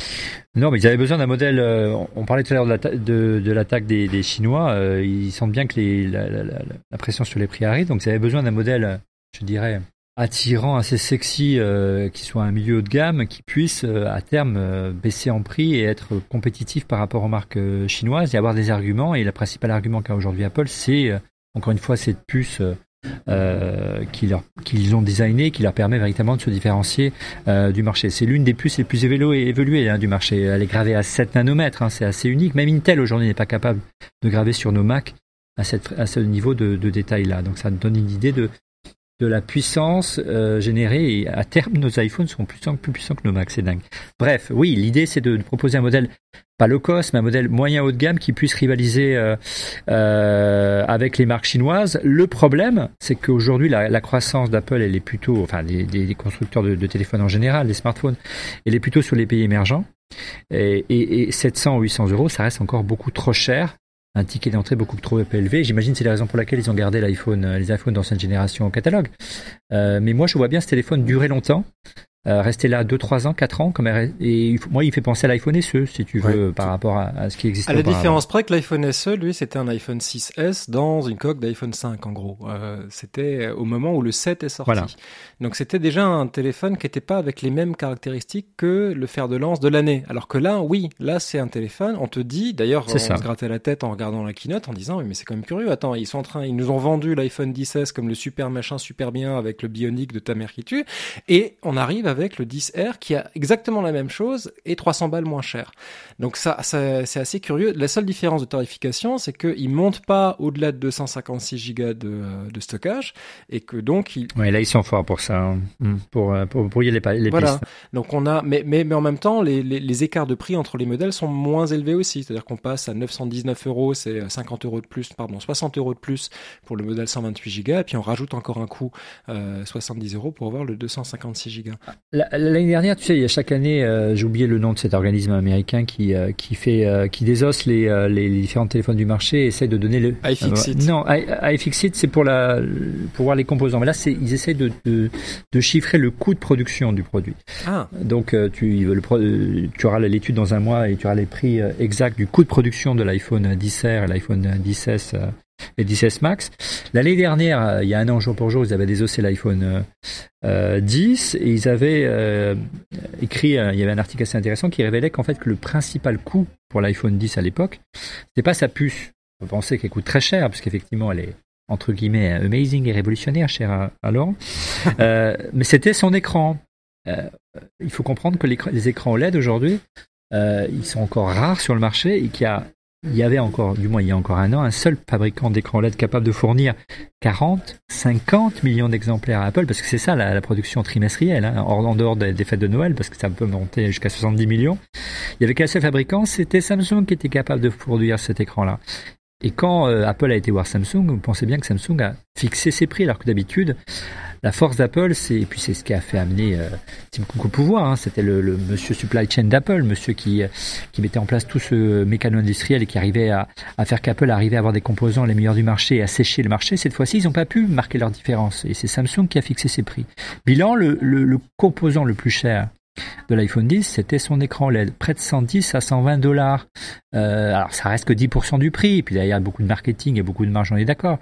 Non, mais ils avaient besoin d'un modèle. Euh, on parlait tout à l'heure de l'attaque des, Chinois. Euh, ils sentent bien que la, pression sur les prix arrive, donc ils avaient besoin d'un modèle, je dirais, attirant, assez sexy, euh, qui soit un milieu haut de gamme, qui puisse euh, à terme euh, baisser en prix et être compétitif par rapport aux marques chinoises et avoir des arguments. Et le principal argument qu'a aujourd'hui Apple, c'est encore une fois cette puce qu'ils ont designé, qui leur permet véritablement de se différencier du marché. C'est l'une des puces les plus évoluées, évoluées hein, du marché. Elle est gravée à 7 nanomètres, hein, c'est assez unique. Même Intel aujourd'hui n'est pas capable de graver sur nos Mac à, cette, à ce niveau de, de détail-là. Donc ça donne une idée de, de la puissance euh, générée et à terme nos iPhones seront plus, puissants que nos Macs, c'est dingue. Bref, oui, l'idée c'est de, proposer un modèle pas low cost, mais un modèle moyen haut de gamme qui puisse rivaliser euh, euh, avec les marques chinoises. Le problème, c'est qu'aujourd'hui la, la, croissance d'Apple, elle est plutôt, enfin des constructeurs de, téléphones en général, des smartphones, elle est plutôt sur les pays émergents. Et 700 ou 800 euros, ça reste encore beaucoup trop cher un ticket d'entrée beaucoup trop élevé. J'imagine c'est la raison pour laquelle ils ont gardé l'iPhone, euh, les iPhones d'ancienne génération au catalogue. Euh, mais moi, je vois bien ce téléphone durer longtemps. Euh, rester là 2, 3 ans, 4 ans, comme et moi il fait penser à l'iPhone SE, si tu veux, par rapport à, ce qui existe. À la différence près que l'iPhone SE, lui, c'était un iPhone 6S dans une coque d'iPhone 5, en gros. Euh, c'était au moment où le 7 est sorti. Voilà. Donc c'était déjà un téléphone qui n'était pas avec les mêmes caractéristiques que le fer de lance de l'année. Alors que là, oui, là c'est un téléphone. On te dit, d'ailleurs, on se grattait la tête en regardant la keynote en disant, oui, mais c'est quand même curieux. Attends, ils sont en train, ils nous ont vendu l'iPhone 10S comme le super machin super bien avec le bionique de ta mère qui tue, et on arrive avec le 10R qui a exactement la même chose et 300 balles moins cher. Donc ça, c'est assez curieux. La seule différence de tarification, c'est qu'il monte pas au-delà de 256 Go de, de, stockage et que donc il... Ouais, là ils sont forts pour ça, hein. mm. pour, euh, pour brouiller les, les voilà. Donc on a, mais, mais, mais en même temps, les, les, les, écarts de prix entre les modèles sont moins élevés aussi. C'est-à-dire qu'on passe à 919 euros, c'est 50 euros de plus, pardon, 60 euros de plus pour le modèle 128 Go et puis on rajoute encore un coût, euh, 70 euros pour avoir le 256 Go. L'année dernière, tu sais, il y a chaque année, euh, j'ai oublié le nom de cet organisme américain qui euh, qui fait euh, qui désosse les, les différents téléphones du marché et essaie de donner le iFixit. non, iFixit c'est pour la pour voir les composants. Mais là, c'est ils essaient de, de, de chiffrer le coût de production du produit. Ah. Donc tu le, tu auras l'étude dans un mois et tu auras les prix exacts du coût de production de l'iPhone 10R et l'iPhone 10S et 10S Max. L'année dernière, il y a un an jour pour jour, ils avaient désossé l'iPhone euh, 10 et ils avaient euh, écrit, euh, il y avait un article assez intéressant qui révélait qu'en fait que le principal coût pour l'iPhone 10 à l'époque, c'était pas sa puce. On pensait qu'elle coûte très cher puisqu'effectivement elle est entre guillemets amazing et révolutionnaire, cher à, euh, mais c'était son écran. il faut comprendre que les écrans OLED aujourd'hui, ils sont encore rares sur le marché et qu'il y a il y avait encore, du moins il y a encore un an, un seul fabricant d'écran LED capable de fournir 40, 50 millions d'exemplaires à Apple, parce que c'est ça la, production trimestrielle, hein, en dehors des, fêtes de Noël, parce que ça peut monter jusqu'à 70 millions. Il y avait qu'un seul fabricant, c'était Samsung qui était capable de produire cet écran-là. Et quand euh, Apple a été voir Samsung, vous pensez bien que Samsung a fixé ses prix, alors que d'habitude, la force d'Apple, c'est et puis c'est ce qui a fait amener euh, Tim Cook au pouvoir. Hein, C'était le, le, monsieur supply chain d'Apple, monsieur qui euh, qui mettait en place tout ce mécano industriel et qui arrivait à, à faire qu'Apple arrivait à avoir des composants les meilleurs du marché et à sécher le marché. Cette fois-ci, ils n'ont pas pu marquer leur différence et c'est Samsung qui a fixé ses prix. Bilan, le, le, le composant le plus cher de l'iPhone 10, c'était son écran LED, près de 110 à 120 dollars. Euh, alors ça reste que 10% du prix, et puis derrière beaucoup de marketing et beaucoup de marge, on est d'accord.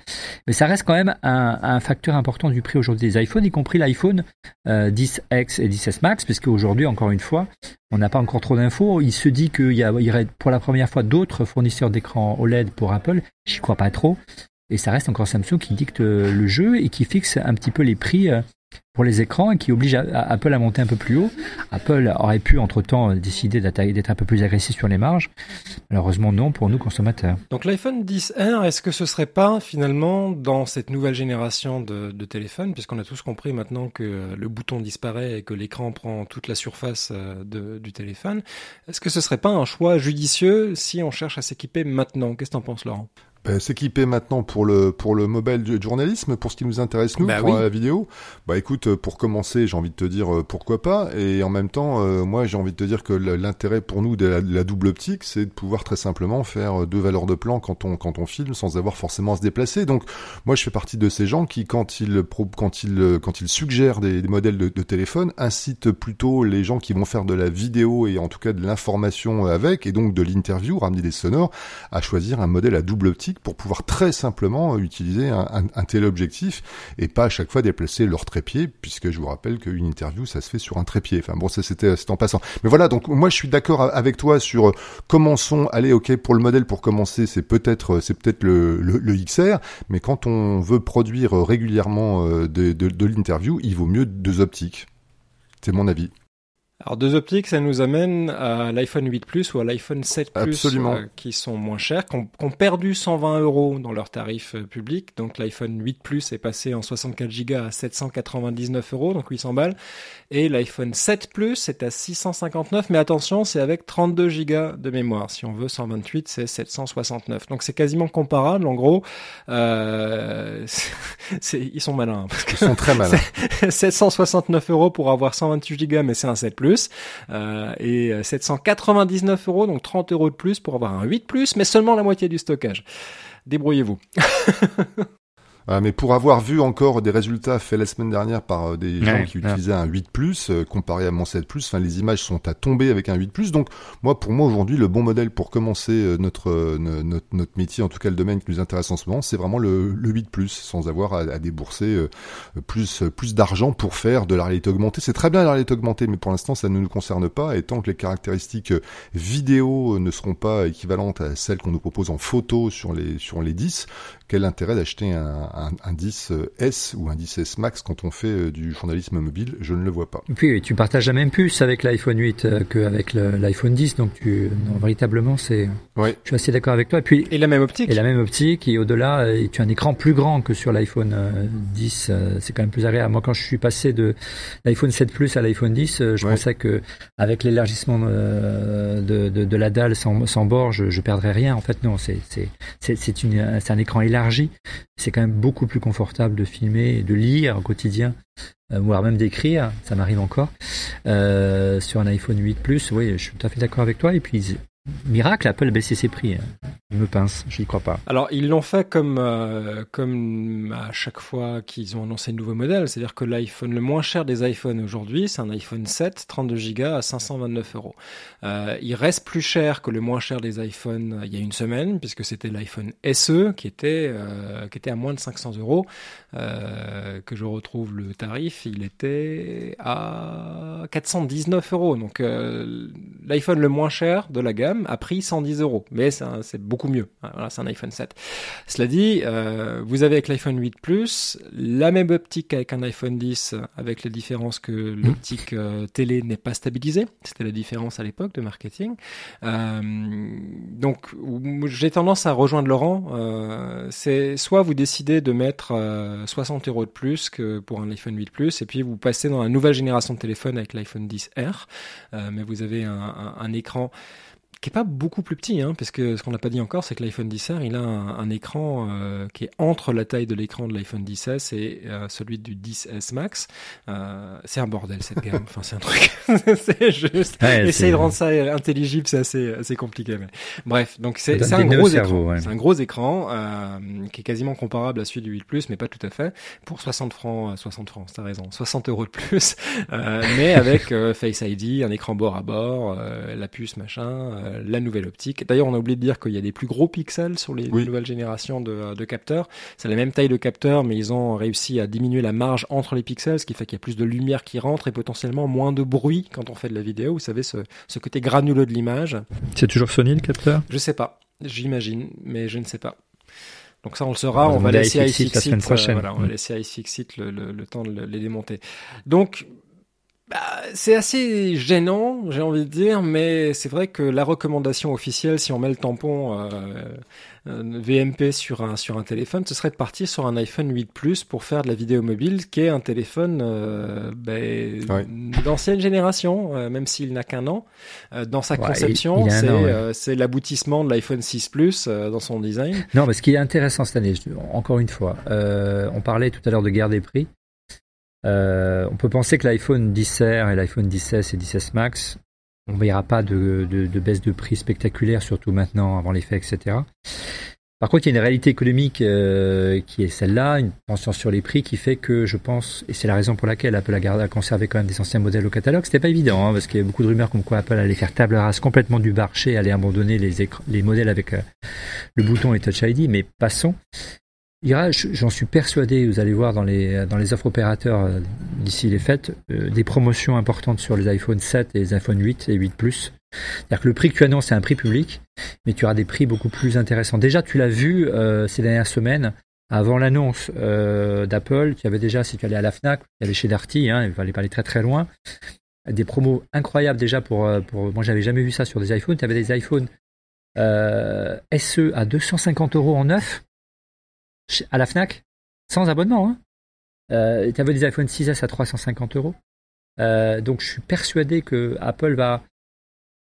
Mais ça reste quand même un, facteur important du prix aujourd'hui des iPhones, y compris l'iPhone 10X euh, et 10S Max, puisque aujourd'hui, encore une fois, on n'a pas encore trop d'infos. Il se dit qu'il y, aurait pour la première fois d'autres fournisseurs d'écran OLED pour Apple. J'y crois pas trop. Et ça reste encore Samsung qui dicte le jeu et qui fixe un petit peu les prix euh, pour les écrans et qui oblige Apple à monter un peu plus haut. Apple aurait pu entre-temps décider d'être un peu plus agressif sur les marges. Malheureusement non pour nous consommateurs. Donc l'iPhone 10R, est-ce que ce serait pas finalement dans cette nouvelle génération de, de téléphones, puisqu'on a tous compris maintenant que le bouton disparaît et que l'écran prend toute la surface euh, du téléphone, est-ce que ce serait pas un choix judicieux si on cherche à s'équiper maintenant? Qu'est-ce que t'en penses Laurent? Bah, s'équiper maintenant pour le pour le mobile du journalisme, pour ce qui nous intéresse nous, bah pour la vidéo? Bah écoute, pour commencer, j'ai envie de te dire euh, pourquoi pas. Et en même temps, euh, moi j'ai envie de te dire que l'intérêt pour nous de la, double optique, c'est de pouvoir très simplement faire euh, deux valeurs de plan quand on quand on filme sans avoir forcément à se déplacer. Donc moi je fais partie de ces gens qui quand ils quand ils quand ils suggèrent des, modèles de, de, téléphone incitent plutôt les gens qui vont faire de la vidéo et en tout cas de l'information avec et donc de l'interview, ramener des sonores, à choisir un modèle à double optique pour pouvoir très simplement utiliser un, un, un, tel objectif et pas à chaque fois déplacer leur trépied, puisque je vous rappelle qu'une interview, ça se fait sur un trépied. Enfin bon, ça c'était en passant. Mais voilà, donc moi je suis d'accord avec toi sur euh, commençons, allez, ok, pour le modèle, pour commencer, c'est peut-être c'est peut-être le, le, XR, mais quand on veut produire régulièrement euh, de l'interview, il vaut mieux deux optiques. C'est mon avis. Alors deux optiques, ça nous amène à l'iPhone 8 Plus ou à l'iPhone 7 Plus, Absolument. euh, qui sont moins chers, qui ont, qui ont perdu 120 euros dans leur tarif euh, public. Donc l'iPhone 8 Plus est passé en 64 Go à 799 euros, donc 800 balles, et l'iPhone 7 Plus est à 659. Mais attention, c'est avec 32 Go de mémoire. Si on veut 128, c'est 769. Donc c'est quasiment comparable. En gros, euh, c'est, ils sont malins. hein, parce que Ils sont très malins. 769 euros pour avoir 128 Go, mais c'est un 7 Plus. Euh, et 799 euros, donc 30 euros de plus pour avoir un 8 Plus, mais seulement la moitié du stockage. Débrouillez-vous. Ah, mais pour avoir vu encore des résultats faits la semaine dernière par euh, des gens Ouais, qui ouais. utilisaient un 8 Plus euh, comparé à mon 7 Plus, enfin les images sont à tomber avec un 8 Plus. Donc moi, pour moi aujourd'hui, le bon modèle pour commencer euh, notre, euh, no- notre notre métier, en tout cas le domaine qui nous intéresse en ce moment, c'est vraiment le, le 8 Plus, sans avoir à, à débourser euh, plus plus d'argent pour faire de la réalité augmentée. C'est très bien la réalité augmentée, mais pour l'instant ça ne nous concerne pas. Et tant que les caractéristiques euh, vidéo euh, ne seront pas équivalentes à celles qu'on nous propose en photo sur les sur les 10, quel intérêt d'acheter un, un, un 10S ou un 10S Max quand on fait euh, du journalisme mobile? Je ne le vois pas. Et puis tu partages la même puce avec l'iPhone 8 euh, qu'avec l'iPhone 10, donc tu, non, véritablement, c'est, Ouais. je suis assez d'accord avec toi. Et puis Et la même optique. et la même optique et au-delà, euh, tu as un écran plus grand que sur l'iPhone euh, 10. euh, c'est quand même plus agréable. Moi, quand je suis passé de l'iPhone 7 Plus à l'iPhone 10, euh, je Ouais. pensais que avec l'élargissement euh, de, de, de la dalle sans, sans bord, je, je perdrais rien. En fait, non, c'est c'est un écran élargi. C'est quand même beaucoup plus confortable de filmer de lire au quotidien, euh, voire même d'écrire. Ça m'arrive encore euh, sur un iPhone 8 Plus. Oui, je suis tout à fait d'accord avec toi. Et puis miracle, Apple a baissé ses prix. hein. Je me pince, j'y crois pas. Alors ils l'ont fait comme euh, comme à chaque fois qu'ils ont annoncé de nouveaux modèles, c'est-à-dire que l'iPhone le moins cher des iPhones aujourd'hui, c'est un iPhone 7 32 Go à 529 euros. Euh, il reste plus cher que le moins cher des iPhones euh, il y a une semaine, puisque c'était l'iPhone SE qui était à moins de 500 euros. Que je retrouve le tarif, il était à 419 euros. Donc l'iPhone le moins cher de la gamme a pris 110 euros, mais c'est beaucoup mieux. Voilà, c'est un iPhone 7. Cela dit, euh, vous avez avec l'iPhone 8 Plus la même optique qu'avec un iPhone 10, avec la différence que l'optique euh, télé n'est pas stabilisée. C'était la différence à l'époque de marketing. Euh, donc, j'ai tendance à rejoindre Laurent. Euh, c'est soit vous décidez de mettre euh, 60 euros de plus que pour un iPhone 8 Plus, et puis vous passez dans la nouvelle génération de téléphone avec l'iPhone 10R, euh, mais vous avez un, un- un écran qui est pas beaucoup plus petit, hein, parce que ce qu'on n'a pas dit encore, c'est que l'iPhone 10R, il a un, un écran euh, qui est entre la taille de l'écran de l'iPhone 10S et euh, celui du 10S Max. Euh, c'est un bordel cette gamme. enfin, c'est un truc. c'est juste. Ouais, Essayer de rendre ça intelligible, c'est assez, assez compliqué. Mais... Bref, donc c'est un gros écran. ouais. C'est un gros écran euh, qui est quasiment comparable à celui du 8 Plus, mais pas tout à fait. Pour 60 francs, euh, 60 francs, t'as raison, 60 euros de plus, euh, mais avec euh, Face ID, un écran bord à bord, euh, la puce machin, euh, la nouvelle optique. D'ailleurs, on a oublié de dire qu'il y a des plus gros pixels sur les Oui. nouvelles générations de, de capteurs. C'est la même taille de capteur, mais ils ont réussi à diminuer la marge entre les pixels, ce qui fait qu'il y a plus de lumière qui rentre et potentiellement moins de bruit quand on fait de la vidéo. Vous savez, ce, ce côté granuleux de l'image. C'est toujours Sony le capteur? Je sais pas, j'imagine, mais je ne sais pas. Donc ça, on le saura. On va On laisser iFixit la semaine euh, prochaine. voilà, on va laisser iFixit le, le, le temps de le- les démonter. Donc, bah, c'est assez gênant, j'ai envie de dire, mais c'est vrai que la recommandation officielle, si on met le tampon euh, euh, VMP sur un sur un téléphone, ce serait de partir sur un iPhone 8 Plus pour faire de la vidéo mobile, qui est un téléphone euh, ben, d'ancienne génération, euh, même s'il n'a qu'un an. Euh, dans sa Ouais, conception, c'est ouais. l'aboutissement de l'iPhone 6 Plus dans son design. Non, mais ce qui est intéressant cette année, encore une fois, euh, on parlait tout à l'heure de guerre des prix. Euh, on peut penser que l'iPhone 10R et l'iPhone 10S et 10S Max, on ne verra pas de, de, de baisse de prix spectaculaire, surtout maintenant, avant l'effet, etc. Par contre, il y a une réalité économique euh, qui est celle-là, une tension sur les prix qui fait que je pense, et c'est la raison pour laquelle Apple a, gardé, a conservé quand même des anciens modèles au catalogue, c'était pas évident, hein, parce qu'il y a beaucoup de rumeurs comme quoi Apple allait faire table rase complètement du marché, allait abandonner les, les modèles avec euh, le bouton et Touch ID, mais passons. Je- j'en suis persuadé, vous allez voir dans les, dans les offres opérateurs euh, d'ici les fêtes, euh, des promotions importantes sur les iPhone 7 et les iPhone 8 et 8 Plus. C'est-à-dire que le prix que tu annonces, c'est un prix public, mais tu auras des prix beaucoup plus intéressants. Déjà, tu l'as vu euh, ces dernières semaines, avant l'annonce euh, d'Apple, tu avais déjà, si tu allais à la FNAC, tu allais chez Darty, hein, il fallait pas aller très très loin, des promos incroyables déjà pour, pour moi j'avais jamais vu ça sur des iPhones. Tu avais des iPhones SE à 250 euros en neuf à la Fnac, sans abonnement. Hein. Euh, tu avais des iPhone 6S à 350 euros. Euh, donc je suis persuadé que Apple va.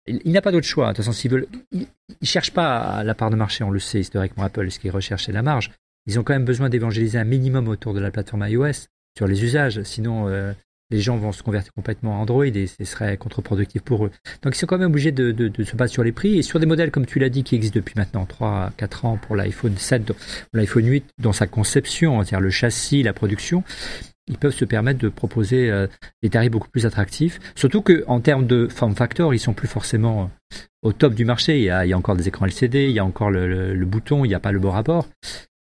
Il, n'a pas d'autre choix. De toute façon, s'ils veulent, ils, ne cherchent pas la part de marché. On le sait historiquement. Apple, ce qu'ils recherchent, c'est la marge. Ils ont quand même besoin d'évangéliser un minimum autour de la plateforme iOS sur les usages. Sinon, euh, les gens vont se convertir complètement à Android et ce serait contre-productif pour eux. Donc ils sont quand même obligés de, de, se battre sur les prix et sur des modèles comme tu l'as dit qui existent depuis maintenant 3 4 ans pour l'iPhone 7, l'iPhone 8 dans sa conception, c'est-à-dire le châssis, la production, ils peuvent se permettre de proposer euh, des tarifs beaucoup plus attractifs. Surtout que en termes de form factor, ils sont plus forcément euh, au top du marché. Il y a, il y a encore des écrans LCD, il y a encore le, le, bouton, il n'y a pas le bord à bord.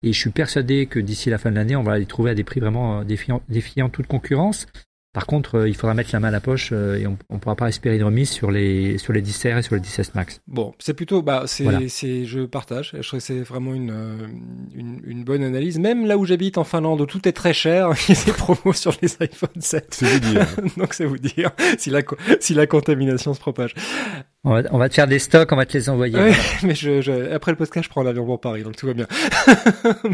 Et je suis persuadé que d'ici la fin de l'année, on va les trouver à des prix vraiment euh, défiant, défiant toute concurrence. Par contre, euh, il faudra mettre la main à la poche euh, et on ne pourra pas espérer une remise sur les sur les 10 R et sur les 10 Max. Bon, c'est plutôt bah c'est c'est je partage. Je trouve que c'est vraiment une, euh, une, une bonne analyse. Même là où j'habite en Finlande où tout est très cher, il y a des promos sur les iPhone 7. C'est vous dire. Donc c'est vous dire si la si la contamination se propage. On va, on va, te faire des stocks, on va te les envoyer. Oui, mais je, je, après le podcast, je prends l'avion pour Paris, donc tout va bien.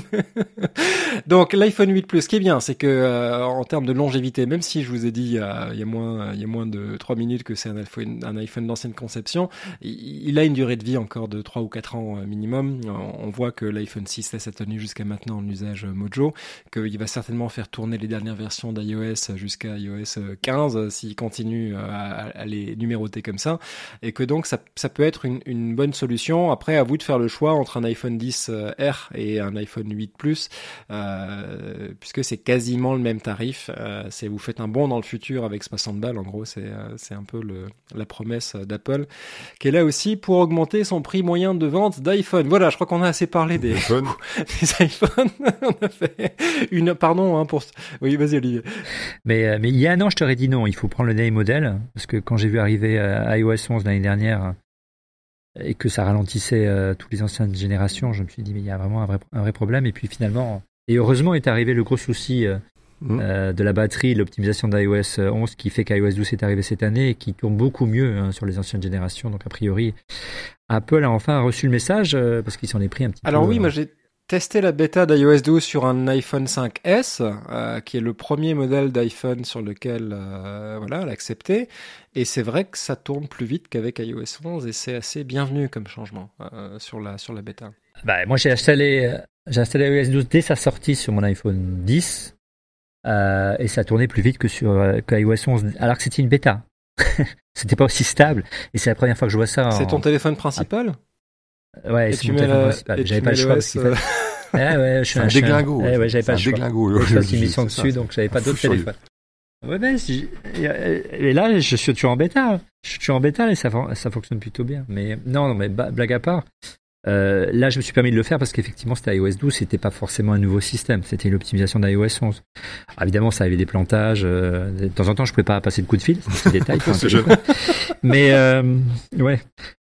donc l'iPhone 8 Plus, ce qui est bien, c'est que euh, en termes de longévité, même si je vous ai dit a, il y a moins, il y a moins de 3 minutes que c'est un iPhone, d'ancienne conception, il, a une durée de vie encore de 3 ou 4 ans euh, minimum. On voit que l'iPhone 6 a tenu jusqu'à maintenant en usage Mojo, qu'il va certainement faire tourner les dernières versions d'iOS jusqu'à iOS 15 s'il continue à, les numéroter comme ça, et donc ça, ça peut être une, une, bonne solution. Après, à vous de faire le choix entre un iPhone 10 euh, R et un iPhone 8 Plus, euh, puisque c'est quasiment le même tarif. Euh, c'est vous faites un bond dans le futur avec 60 balles. En gros, c'est c'est un peu le, la promesse d'Apple, qui est là aussi pour augmenter son prix moyen de vente d'iPhone. Voilà, je crois qu'on a assez parlé des, des iPhones. On a fait une pardon hein, pour. Oui, vas-y Olivier. Mais mais il y a un an, je t'aurais dit non. Il faut prendre le dernier modèle parce que quand j'ai vu arriver iOS 11 l'année dernière et que ça ralentissait euh, toutes les anciennes générations, je me suis dit mais il y a vraiment un vrai, un vrai problème. Et puis finalement, et heureusement est arrivé le gros souci euh, mmh. euh, de la batterie, l'optimisation d'iOS 11 qui fait qu'iOS 12 est arrivé cette année et qui tourne beaucoup mieux hein, sur les anciennes générations. Donc a priori, Apple a enfin reçu le message parce qu'il s'en est pris un petit peu. Alors oui, moi j'ai testé la bêta d'iOS 12 sur un iPhone 5S, euh, qui est le premier modèle d'iPhone sur lequel euh, voilà, elle a accepté. Et c'est vrai que ça tourne plus vite qu'avec iOS 11 et c'est assez bienvenu comme changement euh, sur, la, sur la bêta. Bah, moi, j'ai installé, j'ai installé iOS 12 dès sa sortie sur mon iPhone 10 et ça tournait plus vite que sur qu'iOS 11, alors que c'était une bêta. c'était pas aussi stable et c'est la première fois que je vois ça. C'est ton téléphone principal? Ouais, c'est mon téléphone principal. J'avais pas le choix parce. Ah ouais, je suis un, un déglingo. Ouais, j'avais pas choix. Déglingo. Je faisais une mission dessus, donc j'avais pas d'autre téléphone. Ouais, ben, et là, je suis toujours en bêta. Je suis toujours en bêta et ça, ça fonctionne plutôt bien. Mais non, non, mais blague à part, euh, là, je me suis permis de le faire parce qu'effectivement, c'était iOS 12, c'était pas forcément un nouveau système, c'était l'optimisation d'iOS 11. Alors, évidemment, ça avait des plantages. Euh, de temps en temps, je pouvais pas passer de coup de fil, c'est des détails. mais euh, ouais,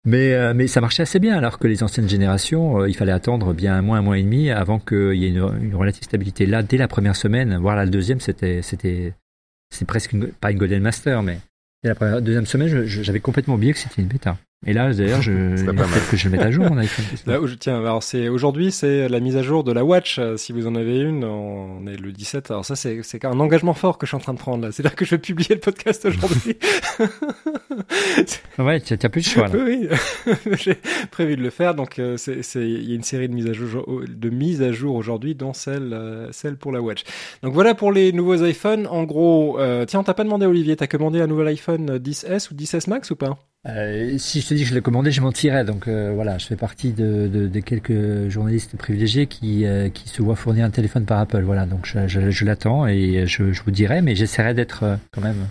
mais, euh, mais ça marchait assez bien, alors que les anciennes générations, euh, il fallait attendre bien un mois, un mois et demi avant qu'il y ait une, une, relative stabilité. Là, dès la première semaine, voire la deuxième, c'était, c'est presque une, pas une Golden Master, mais dès la deuxième semaine, j'avais complètement oublié que c'était une bêta. Et là, d'ailleurs, je peut-être que je vais mettre à jour mon iPhone. Là, tiens, alors c'est aujourd'hui, c'est la mise à jour de la Watch. Euh, si vous en avez une, on est le 17. Alors ça, c'est c'est un engagement fort que je suis en train de prendre là. C'est là que je vais publier le podcast aujourd'hui. ouais, tu as plus de choix là. Oui, j'ai prévu de le faire. Donc euh, c'est c'est il y a une série de mises à jour de mises à jour aujourd'hui, dont celle euh, celle pour la Watch. Donc voilà pour les nouveaux iPhones. En gros, tiens, on t'a pas demandé Olivier, t'as commandé un nouvel iPhone 10s ou 10s Max ou pas? Euh, si je te dis que je l'ai commandé, je mentirais. Donc euh, voilà, je fais partie de, de, de quelques journalistes privilégiés qui, euh, qui se voient fournir un téléphone par Apple. Voilà, donc je, je, je l'attends et je, je, vous dirai, mais j'essaierai d'être euh, quand même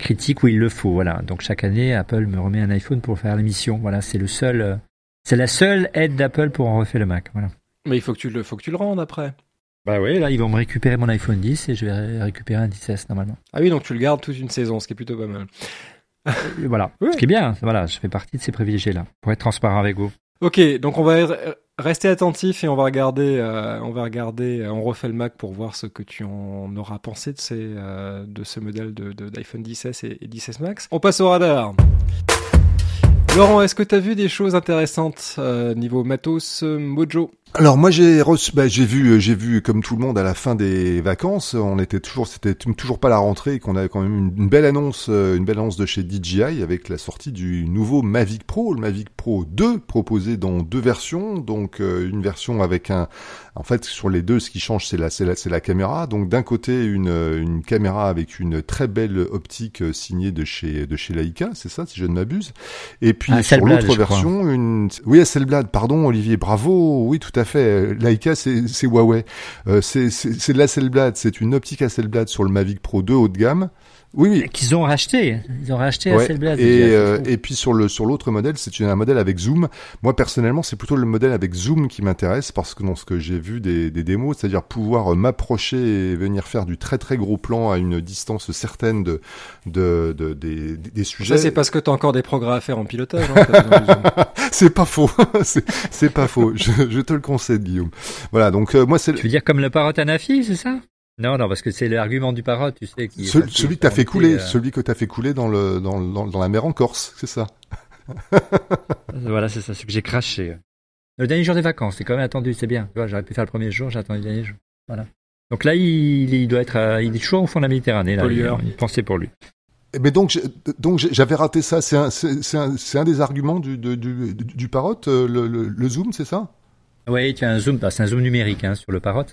critique où il le faut. Voilà, donc chaque année, Apple me remet un iPhone pour faire l'émission. Voilà, c'est le seul, c'est la seule aide d'Apple pour en refaire le Mac. Voilà. Mais il faut que tu le, faut que tu le rendes après. Bah oui, là ils vont me récupérer mon iPhone 10 et je vais récupérer un 10S normalement. Ah oui, donc tu le gardes toute une saison, ce qui est plutôt pas mal. Voilà. Ce qui est bien, voilà, je fais partie de ces privilégiés-là, pour être transparent avec vous. Ok, donc on va rester attentif et on va regarder, euh, on va regarder, on refait le Mac pour voir ce que tu en auras pensé de ces, de ce modèle de d'iPhone 10s et, et 10s Max. On passe au radar. Laurent, est-ce que tu as vu des choses intéressantes euh, niveau matos euh, Mojo? Alors moi j'ai reçu, bah, j'ai vu, euh, j'ai vu comme tout le monde à la fin des vacances, on était toujours, c'était toujours pas la rentrée, qu'on avait quand même une, belle annonce, une belle annonce de chez DJI avec la sortie du nouveau Mavic Pro, le Mavic Pro 2 proposé dans deux versions, donc une version avec un, en fait sur les deux ce qui change c'est la, c'est la, c'est la caméra, donc d'un côté une, une caméra avec une très belle optique signée de chez de chez Leica, c'est ça si je ne m'abuse, et puis ah, sur l'autre version, une... oui, Hasselblad, pardon Olivier, bravo, oui tout à fait. Leica, c'est Huawei, euh, c'est c'est de l'Hasselblad, c'est une optique Hasselblad sur le Mavic Pro 2 haut de gamme. Oui, oui. Qu'ils ont racheté. Ils ont racheté ouais. Hasselblad. Et, euh, et puis sur le sur l'autre modèle, c'est un modèle avec zoom. Moi personnellement, c'est plutôt le modèle avec zoom qui m'intéresse parce que dans ce que j'ai vu des, des démos, c'est-à-dire pouvoir euh, m'approcher et venir faire du très très gros plan à une distance certaine de de, de des, des sujets. Ça c'est parce que tu as encore des progrès à faire en pilotage. Hein, c'est pas faux. c'est pas faux. Je, je, te le concède, Guillaume. Voilà. Donc euh, moi c'est. Tu veux dire comme le parrot Anafi, c'est ça? Non, non, parce que c'est l'argument du parrot, tu sais. Qui celui que t'as fait couler, euh, celui que t'as fait couler dans le dans, dans, dans la mer en Corse, c'est ça. voilà, c'est ça, ce que j'ai craché. Le dernier jour des vacances, c'est quand même attendu, c'est bien. Tu vois, j'aurais pu faire le premier jour, j'ai attendu le dernier jour. Voilà. Donc là, il, il doit être, euh, il est toujours au fond de la Méditerranée. Là, il, il pensait pour lui. Mais eh ben, donc, donc j'avais raté ça. C'est un, c'est un, un, des arguments du, du, du, du parrot, euh, le, le, le, zoom, c'est ça? Oui, tu as un zoom, bah, c'est un zoom numérique hein, sur le parrot.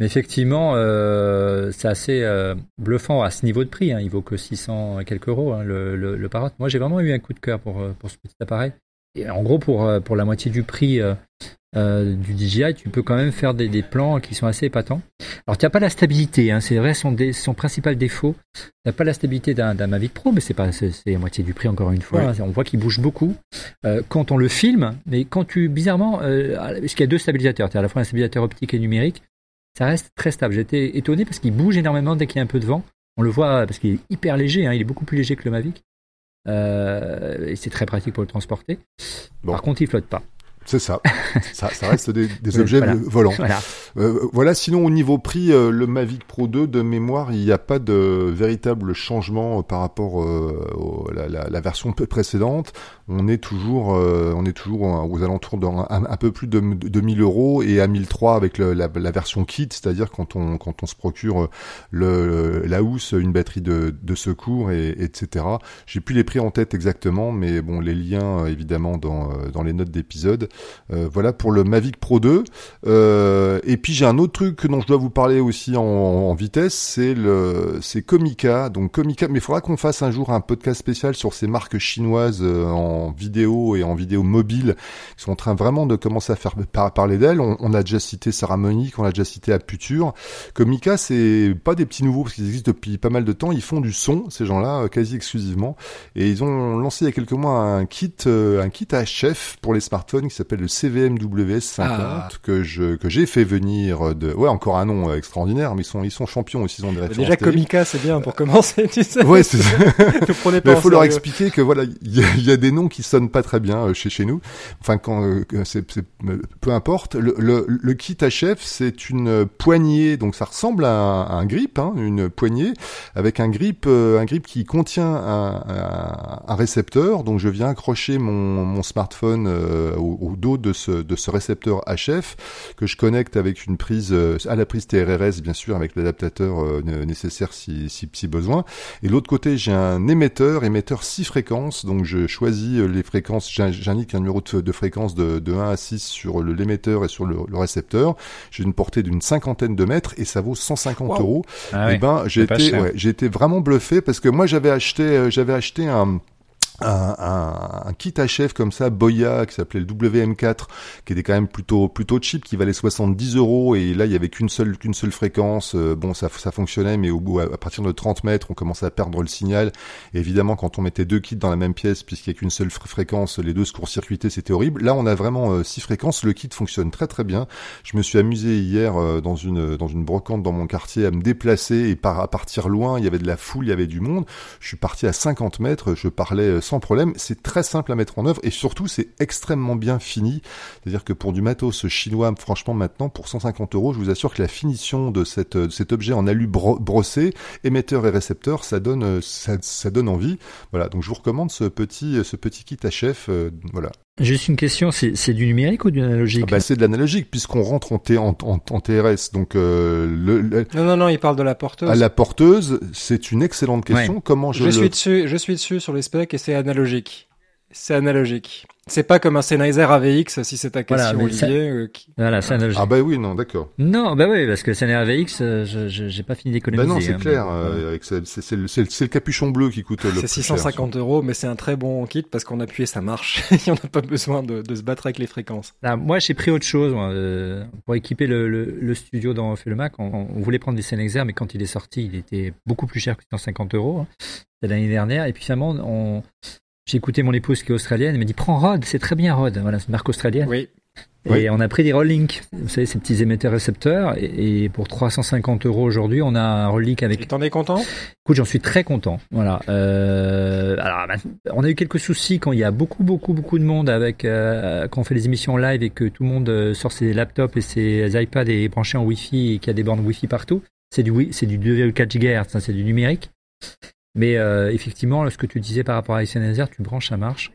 Mais effectivement, euh, c'est assez euh, bluffant à ce niveau de prix. Hein. Il vaut que 600 quelques euros hein, le, le, le Parrot. Moi, j'ai vraiment eu un coup de cœur pour, euh, pour ce petit appareil. Et en gros, pour, euh, pour la moitié du prix euh, du DJI, tu peux quand même faire des, des plans qui sont assez épatants. Alors, tu n'as pas la stabilité. Hein. C'est vrai, son, son principal défaut. Tu n'as pas la stabilité d'un Mavic Pro, mais c'est pas c'est la moitié du prix encore une fois. On voit qu'il bouge beaucoup quand on le filme, mais quand tu bizarrement, parce qu'il y a deux stabilisateurs? Tu as à la fois un stabilisateur optique et numérique ça reste très stable. J'étais étonné parce qu'il bouge énormément dès qu'il y a un peu de vent. On le voit parce qu'il est hyper léger, hein, il est beaucoup plus léger que le Mavic. Euh, et c'est très pratique pour le transporter. Par contre, il flotte pas. C'est ça. ça. ça. reste des, des objets volants. Voilà. Euh, voilà. Sinon, au niveau prix, euh, le Mavic Pro 2 de mémoire, il n'y a pas de véritable changement par rapport euh, à la, la, version précédente. On est toujours, on est toujours aux alentours d'un un, peu plus de, de 1000 euros et à 1003 avec le, la, la, version kit, c'est-à-dire quand on quand on se procure le, la housse, une batterie de, de secours et etc. J'ai plus les prix en tête exactement, mais bon, les liens évidemment dans dans les notes d'épisode. Euh, voilà pour le Mavic Pro 2. Euh, et puis j'ai un autre truc dont je dois vous parler aussi en, vitesse, c'est le c'est Comica. Donc Comica, mais il faudra qu'on fasse un jour un podcast spécial sur ces marques chinoises euh, en vidéo et en vidéo mobile qui sont en train vraiment de commencer à faire parler d'elles. On, a déjà cité Sarah on a déjà cité Aputure. Comica, c'est pas des petits nouveaux parce qu'ils existent depuis pas mal de temps. Ils font du son, ces gens-là, quasi exclusivement. Et ils ont lancé il y a quelques mois un kit, un kit à chef pour les smartphones qui s'appelle le CVM-WS 50 ah. que je que j'ai fait venir de ouais encore un nom extraordinaire mais ils sont ils sont champions aussi ils ont des références déjà Comica c'est bien pour commencer tu sais. ouais c'est il faut leur expliquer que voilà il y, a des noms qui sonnent pas très bien euh, chez chez nous. Enfin quand euh, c'est peu importe. Le, le, le kit chef c'est une poignée donc ça ressemble à un, grip hein, une poignée avec un grip euh, un grip qui contient un, un, un, récepteur. Donc je viens accrocher mon, mon smartphone au, au, dos de ce, de ce récepteur HF que je connecte avec une prise euh, à la prise TRRS bien sûr avec l'adaptateur euh, nécessaire si, si, si, besoin. Et l'autre côté j'ai un émetteur, émetteur 6 fréquences, donc je choisis euh, les fréquences, j'indique un numéro de, de fréquence de, de 1 à 6 sur l'émetteur et sur le, le récepteur. J'ai une portée d'une cinquantaine de mètres et ça vaut 150 euros. Ah et eh ben j'ai été, ouais, j'ai été vraiment bluffé parce que moi j'avais acheté, j'avais acheté un un, un, kit HF comme ça, Boya, qui s'appelait le WM4, qui était quand même plutôt plutôt cheap, qui valait 70 euros, et là il y avait qu'une seule qu'une seule fréquence. Euh, bon, ça ça fonctionnait, mais au bout à, partir de 30 mètres, on commençait à perdre le signal. Et évidemment, quand on mettait deux kits dans la même pièce, puisqu'il y a qu'une seule fréquence, les deux se court-circuitaient, c'était horrible. Là, on a vraiment euh, six fréquences. Le kit fonctionne très très bien. Je me suis amusé hier euh, dans une dans une brocante dans mon quartier à me déplacer et par, à partir loin. Il y avait de la foule, il y avait du monde. Je suis parti à 50 mètres, je parlais problème. C'est très simple à mettre en œuvre et surtout c'est extrêmement bien fini. C'est-à-dire que pour du matos chinois, franchement maintenant pour 150 euros, je vous assure que la finition de, cet objet en alu brossé, émetteur et récepteur, ça donne ça, ça donne envie. Voilà, donc je vous recommande ce petit ce petit kit à chef. voilà, Juste une question, c'est du numérique ou du analogique ah bah, C'est de l'analogique puisqu'on rentre en, T, en, en, TRS. Donc euh, le, non non non, il parle de la porteuse. À la porteuse, c'est une excellente question. Comment je, je suis dessus, je suis dessus sur les specs et c'est analogique. C'est analogique. C'est pas comme un Sennheiser AVX, si c'est ta question, voilà, Olivier. Euh, voilà, c'est Ah bah oui, non, d'accord. Non, bah oui, parce que Sennheiser AVX, euh, je j'ai pas fini d'économiser. Bah non, c'est hein, clair. Euh, c'est le, le, capuchon bleu qui coûte le C'est 650 euros, mais c'est un très bon kit parce qu'on appuyait, ça marche. Il n'y en a pas besoin de, de, se battre avec les fréquences. Ah, moi, j'ai pris autre chose pour équiper le, le, studio dans Fait le Mac. On, voulait prendre des Sennheiser, mais quand il est sorti, il était beaucoup plus cher que 150 euros. Hein. C'était l'année dernière. Et puis finalement, on, j'ai écouté mon épouse qui est australienne, elle m'a dit prends Rode, c'est très bien Rode. Voilà, c'est une marque australienne. Oui. Et on a pris des Rollink, vous savez, ces petits émetteurs récepteurs. Et, pour 350 euros aujourd'hui, on a un Rollink avec. Et t'en es content? Écoute, j'en suis très content. Voilà. Euh, alors, bah, on a eu quelques soucis quand il y a beaucoup, beaucoup, beaucoup de monde avec euh, quand on fait les émissions live et que tout le monde euh, sort ses laptops et ses iPads et est branché en Wi-Fi et qu'il y a des bornes Wi-Fi partout. C'est du, c'est du 2,4 GHz, c'est du numérique. Mais euh, effectivement, ce que tu disais par rapport à SNSR, tu branches, ça marche.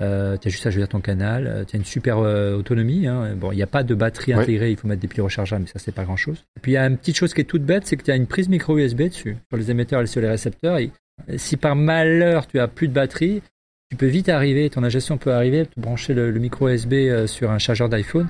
Euh, tu as juste à choisir ton canal, euh, tu as une super euh, autonomie. Hein. Bon, il n'y a pas de batterie intégrée, il faut mettre des piles rechargeables, mais ça, c'est pas grand chose. Et puis, il y a une petite chose qui est toute bête, c'est que tu as une prise micro USB dessus, sur les émetteurs et sur les récepteurs. Et si par malheur tu as plus de batterie, tu peux vite arriver, ton ingestion peut arriver, tu brancher le, micro USB euh, sur un chargeur d'iPhone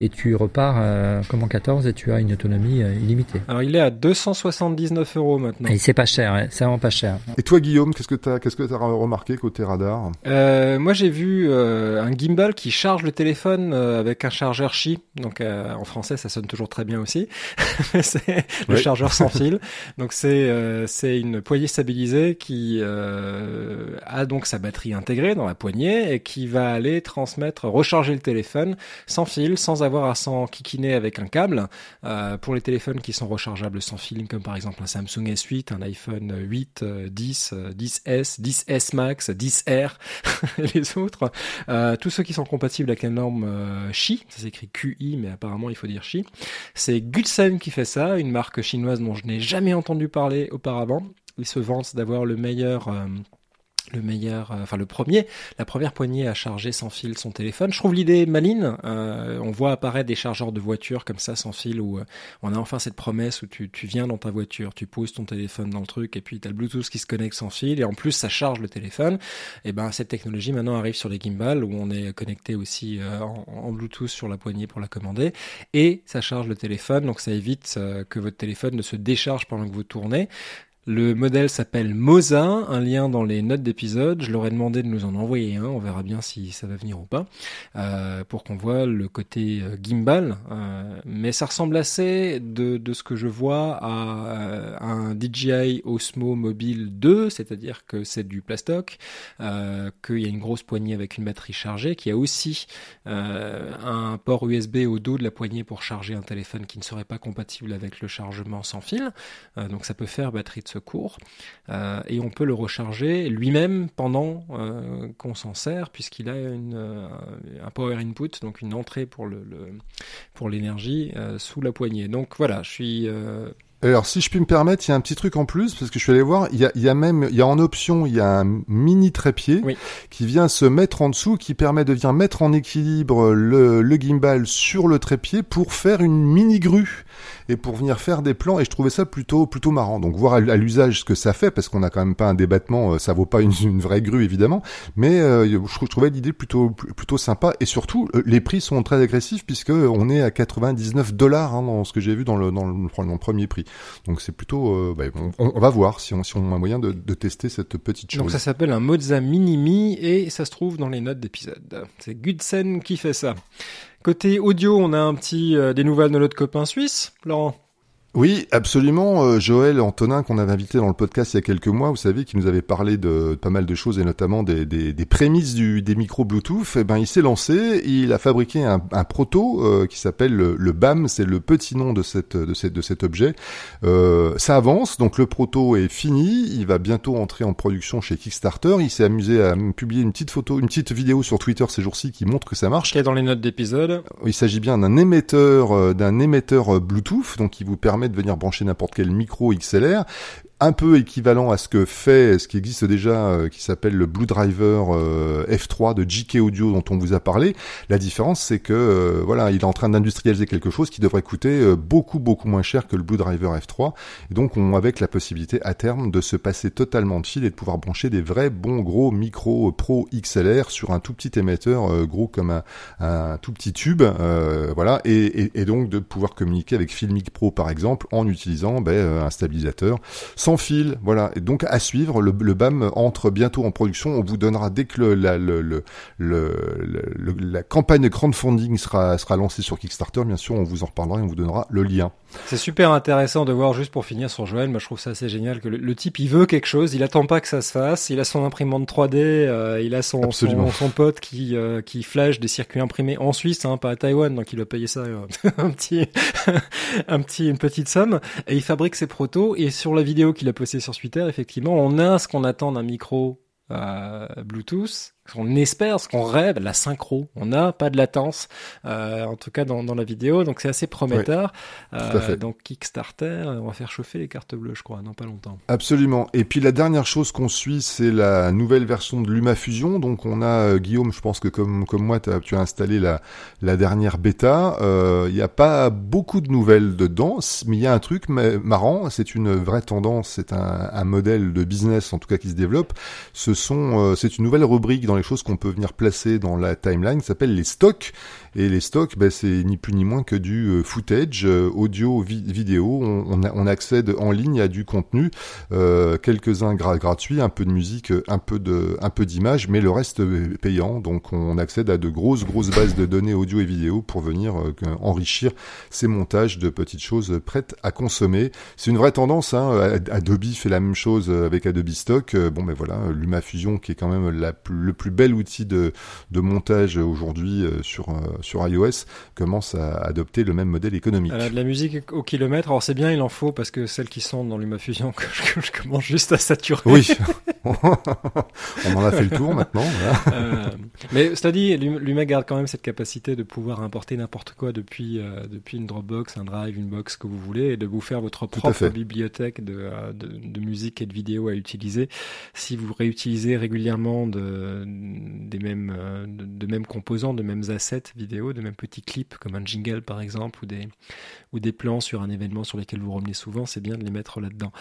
et tu repars euh, comme en 14 et tu as une autonomie euh, illimitée. Alors il est à 279 euros maintenant. Et c'est pas cher, c'est vraiment pas cher. Et toi Guillaume, qu'est-ce que tu as, qu'est-ce que as remarqué côté radar? Moi j'ai vu un gimbal qui charge le téléphone avec un chargeur Qi, donc en français ça sonne toujours très bien aussi. c'est le chargeur sans fil. Donc c'est c'est une poignée stabilisée qui a donc sa batterie intégré dans la poignée et qui va aller transmettre, recharger le téléphone sans fil, sans avoir à s'en kikiner avec un câble. Euh, pour les téléphones qui sont rechargeables sans fil, comme par exemple un Samsung S8, un iPhone 8, 10, 10S, 10S Max, 10R, les autres, euh, tous ceux qui sont compatibles avec la norme euh, ça s'écrit QI, mais apparemment il faut dire Qi. C'est Gutsen qui fait ça, une marque chinoise dont je n'ai jamais entendu parler auparavant. Ils se vantent d'avoir le meilleur euh, le meilleur, euh, enfin le premier, la première poignée à charger sans fil son téléphone. Je trouve l'idée maline. Euh, on voit apparaître des chargeurs de voiture comme ça sans fil où euh, on a enfin cette promesse où tu, tu, viens dans ta voiture, tu poses ton téléphone dans le truc et puis tu as le Bluetooth qui se connecte sans fil et en plus ça charge le téléphone. Et ben cette technologie maintenant arrive sur les gimbals où on est connecté aussi en, en, Bluetooth sur la poignée pour la commander et ça charge le téléphone donc ça évite que votre téléphone ne se décharge pendant que vous tournez. Le modèle s'appelle Moza, un lien dans les notes d'épisode. Je leur ai demandé de nous en envoyer un, on verra bien si ça va venir ou pas, euh, pour qu'on voit le côté euh, gimbal. Euh, mais ça ressemble assez de, de, ce que je vois à, un DJI Osmo Mobile 2, c'est-à-dire que c'est du plastoc, qu'il y a une grosse poignée avec une batterie chargée, qu'il y a aussi un port USB au dos de la poignée pour charger un téléphone qui ne serait pas compatible avec le chargement sans fil. donc ça peut faire batterie de secours euh, et on peut le recharger lui-même pendant euh, qu'on s'en sert puisqu'il a une, euh, un power input, donc une entrée pour le, pour l'énergie sous la poignée. Donc voilà, je suis alors, si je puis me permettre, il y a un petit truc en plus, parce que je suis allé voir, il y a, il y a même, il y a en option, il y a un mini trépied qui vient se mettre en dessous, qui permet de venir mettre en équilibre le, le gimbal sur le trépied pour faire une mini grue et pour venir faire des plans. Et je trouvais ça plutôt, plutôt marrant. Donc, voir à, l'usage ce que ça fait, parce qu'on n'a quand même pas un débattement, euh, ça vaut pas une, une vraie grue évidemment, mais euh, je, trouvais l'idée plutôt, plutôt sympa. Et surtout, euh, les prix sont très agressifs puisque on est à 99 dollars hein, dans ce que j'ai vu dans le, dans le, dans le premier prix. Donc c'est plutôt, euh, bah, on, va voir si on, si on a moyen de, de tester cette petite chose. Donc ça s'appelle un Moza Minimi et ça se trouve dans les notes d'épisode. C'est Gudsen qui fait ça. Côté audio, on a un petit euh, des nouvelles de notre copain suisse, Laurent. Oui, absolument. Euh, Joël Antonin, qu'on avait invité dans le podcast il y a quelques mois, vous savez, qui nous avait parlé de pas mal de choses et notamment des, des, des prémices du, des micros Bluetooth. Eh ben, il s'est lancé, il a fabriqué un, un proto euh, qui s'appelle le, BAM, c'est le petit nom de cette de, cette, de cet objet. Euh, ça avance, donc le proto est fini. Il va bientôt entrer en production chez Kickstarter. Il s'est amusé à publier une petite photo, une petite vidéo sur Twitter ces jours-ci qui montre que ça marche. Qui est dans les notes d'épisode. Il s'agit bien d'un émetteur, euh, d'un émetteur Bluetooth, donc qui vous permet de venir brancher n'importe quel micro XLR un peu équivalent à ce que fait, ce qui existe déjà, euh, qui s'appelle le Blue Driver euh, F3 de JK Audio dont on vous a parlé. La différence, c'est que euh, voilà, il est en train d'industrialiser quelque chose qui devrait coûter beaucoup beaucoup moins cher que le Blue Driver F3. Et donc, on avec la possibilité à terme de se passer totalement de fil et de pouvoir brancher des vrais bons gros micros Pro XLR sur un tout petit émetteur gros comme un, un, tout petit tube, voilà, et, et, et, donc de pouvoir communiquer avec Filmic Pro par exemple en utilisant ben, un stabilisateur fil, voilà. Et donc à suivre, le, BAM entre bientôt en production. On vous donnera dès que la, le, la campagne crowdfunding sera lancée sur Kickstarter, bien sûr, on vous en reparlera et on vous donnera le lien. C'est super intéressant de voir, juste pour finir sur Joël, moi je trouve ça assez génial que le, type il veut quelque chose, il attend pas que ça se fasse, il a son imprimante 3D, euh, il a son, son, pote qui, euh, qui flash des circuits imprimés en Suisse, hein, pas à Taïwan, donc il va payer ça euh, un petit, un petit, une petite somme, et il fabrique ses protos, et sur la vidéo qu'il a postée sur Twitter, effectivement, on a ce qu'on attend d'un micro Bluetooth on espère, ce qu'on rêve, la synchro. On n'a pas de latence, euh, en tout cas dans, dans la vidéo, donc c'est assez prometteur. euh, donc Kickstarter, on va faire chauffer les cartes bleues, je crois, non pas longtemps. Absolument. Et puis la dernière chose qu'on suit, c'est la nouvelle version de LumaFusion. Donc on a euh, Guillaume, je pense que comme comme moi, as, tu as installé la la dernière bêta. Euh, il n'y a pas beaucoup de nouvelles dedans, mais il y a un truc marrant. C'est une vraie tendance. C'est un, un modèle de business, en tout cas, qui se développe. Ce sont, c'est une nouvelle rubrique dans les choses qu'on peut venir placer dans la timeline s'appelle les stocks. Et les stocks, ben, c'est ni plus ni moins que du euh, footage, euh, audio, vidéo. On, on, accède en ligne à du contenu, euh, quelques-uns gratuits, un peu de musique, un peu de, un peu d'images, mais le reste payant. Donc on accède à de grosses, grosses bases de données audio et vidéo pour venir enrichir ces montages de petites choses prêtes à consommer. C'est une vraie tendance. Hein. Adobe fait la même chose avec Adobe Stock. Bon, ben voilà, LumaFusion qui est quand même le plus bel outil de, de montage aujourd'hui sur sur iOS commence à adopter le même modèle économique. de la musique au kilomètre, alors c'est bien, il en faut parce que celles qui sont dans LumaFusion, que je, je commence juste à saturer. Oui, on en a fait le tour maintenant. Euh, mais cela dit, Luma garde quand même cette capacité de pouvoir importer n'importe quoi depuis euh, depuis une Dropbox, un Drive, une box que vous voulez, et de vous faire votre propre bibliothèque de, euh, de, de, musique et de vidéo à utiliser. Si vous réutilisez régulièrement de, des mêmes de, de mêmes composants, de mêmes assets vidéo de même petits clips comme un jingle par exemple, ou des, ou des plans sur un événement sur lesquels vous revenez souvent, c'est bien de les mettre là-dedans.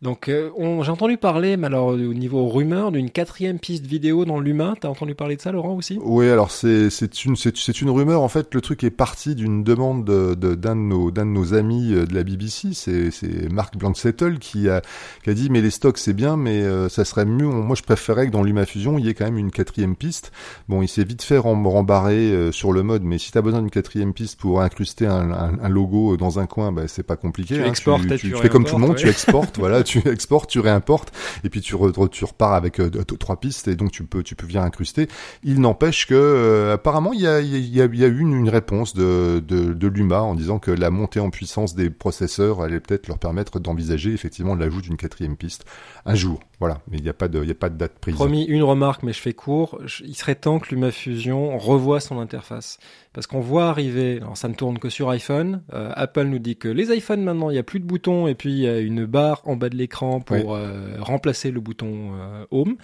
Donc euh, j'ai entendu parler, mais alors au niveau rumeur, d'une quatrième piste vidéo dans l'humain. T'as entendu parler de ça, Laurent aussi? Oui, alors c'est une une rumeur. En fait, le truc est parti d'une demande d'un de, de, nos d'un de nos amis euh, de la BBC. C'est Mark Blanksettle qui a qui a dit mais les stocks c'est bien, mais euh, ça serait mieux. Moi, je préférais que dans LumaFusion il y ait quand même une quatrième piste. Bon, il s'est vite fait rembarrer sur le mode mais si tu as besoin d'une quatrième piste pour incruster un, logo dans un coin, bah, c'est pas compliqué. Tu hein. exportes tu, tu, fais comme tout le monde, tu exportes, voilà, tu exportes, tu réimportes, et puis tu, tu repars avec euh, trois pistes, et donc tu peux, tu peux venir incruster. Il n'empêche que euh, apparemment il y a, y, a, y a eu une, une réponse de, de, de Luma en disant que la montée en puissance des processeurs allait peut-être leur permettre d'envisager effectivement l'ajout d'une quatrième piste un jour. Voilà, mais il n'y a pas de, il y a pas de date prise. Promis, une remarque, mais je fais court. Il serait temps que LumaFusion revoie son interface. Parce qu'on voit arriver, alors ça ne tourne que sur iPhone. Euh, Apple nous dit que les iPhones maintenant, il n'y a plus de boutons et puis il y a une barre en bas de l'écran pour euh, remplacer le bouton euh, Home.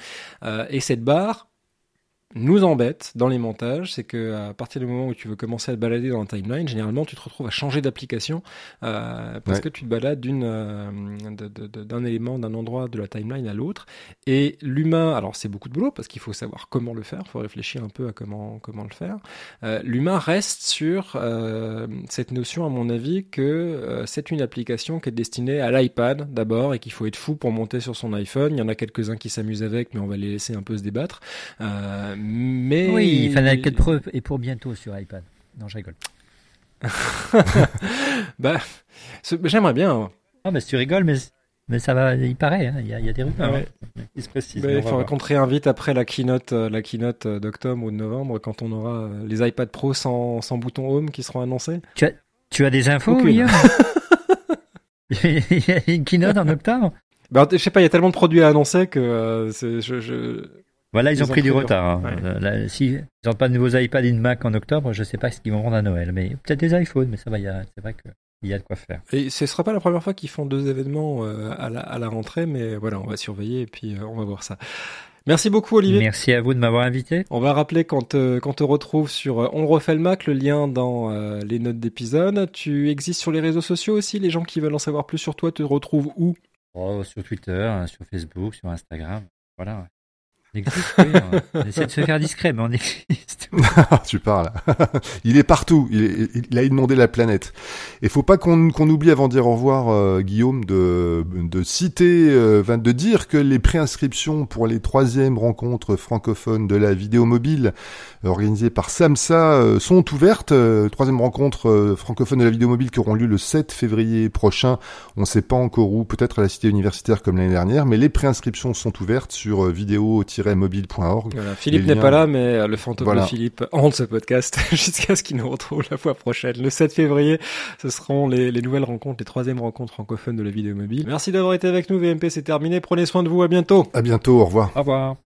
et cette barre, nous embête dans les montages, c'est que à partir du moment où tu veux commencer à te balader dans la timeline, généralement tu te retrouves à changer d'application euh, parce que tu te balades d'une euh, d'un élément, d'un endroit de la timeline à l'autre. Et l'humain, alors c'est beaucoup de boulot parce qu'il faut savoir comment le faire, il faut réfléchir un peu à comment comment le faire. Euh, l'humain reste sur euh, cette notion, à mon avis, que euh, c'est une application qui est destinée à l'iPad d'abord et qu'il faut être fou pour monter sur son iPhone. Il y en a quelques uns qui s'amusent avec, mais on va les laisser un peu se débattre. Mais oui, Final Cut Pro est pour bientôt sur iPad. Non, je rigole. bah, j'aimerais bien. Hein. Ah, bah, si tu rigoles, mais mais ça va, il paraît, hein, il, y a, il, y a, des rumeurs ouais. hein, qui se précisent. Bah, il faudra qu'on te réinvite après la keynote, euh, la keynote euh, d'octobre ou de novembre, quand on aura euh, les iPad Pro sans, sans bouton Home qui seront annoncés. Tu as, tu as des infos, Aucune. Il y a une keynote en octobre? Bah, Je sais pas, il y a tellement de produits à annoncer que euh, je, je... Voilà, ils, ils ont, pris, du retard. Hein. Ouais. Là, si ils n'ont pas de nouveaux iPad et de Mac en octobre, je sais pas ce qu'ils vont vendre à Noël. Mais peut-être des iPhones, mais ça va, c'est vrai que il y a de quoi faire. Et ce sera pas la première fois qu'ils font deux événements euh, à, la, à, la, rentrée, mais voilà, on va surveiller et puis euh, on va voir ça. Merci beaucoup Olivier. Merci à vous de m'avoir invité. On va rappeler quand euh, on te retrouve sur euh, On refait le Mac, le lien dans euh, les notes d'épisode. Tu existes sur les réseaux sociaux aussi, les gens qui veulent en savoir plus sur toi te retrouvent où? Oh, Sur Twitter, sur Facebook, sur Instagram. Voilà. Oui. On de se faire discret, mais on existe. tu parles. il est partout. Il, a inondé la planète. Et faut pas qu'on oublie avant de dire au revoir, euh, Guillaume, de, citer, euh, de dire que les préinscriptions pour les troisièmes rencontres francophones de la vidéo mobile organisées par Samsa euh, sont ouvertes. troisième rencontre francophone de la vidéo mobile qui auront lieu le 7 février prochain. On ne sait pas encore où, peut-être à la cité universitaire comme l'année dernière, mais les préinscriptions sont ouvertes sur vidéo mobile.org. Voilà. Philippe n'est pas là, mais euh, le fantôme de Philippe hante ce podcast jusqu'à ce qu'il nous retrouve la fois prochaine. Le 7 février, ce seront les, les nouvelles rencontres, les troisièmes rencontres francophones de la vidéo mobile. Merci d'avoir été avec nous, VMP, c'est terminé. Prenez soin de vous, à bientôt. À bientôt, au revoir. Au revoir.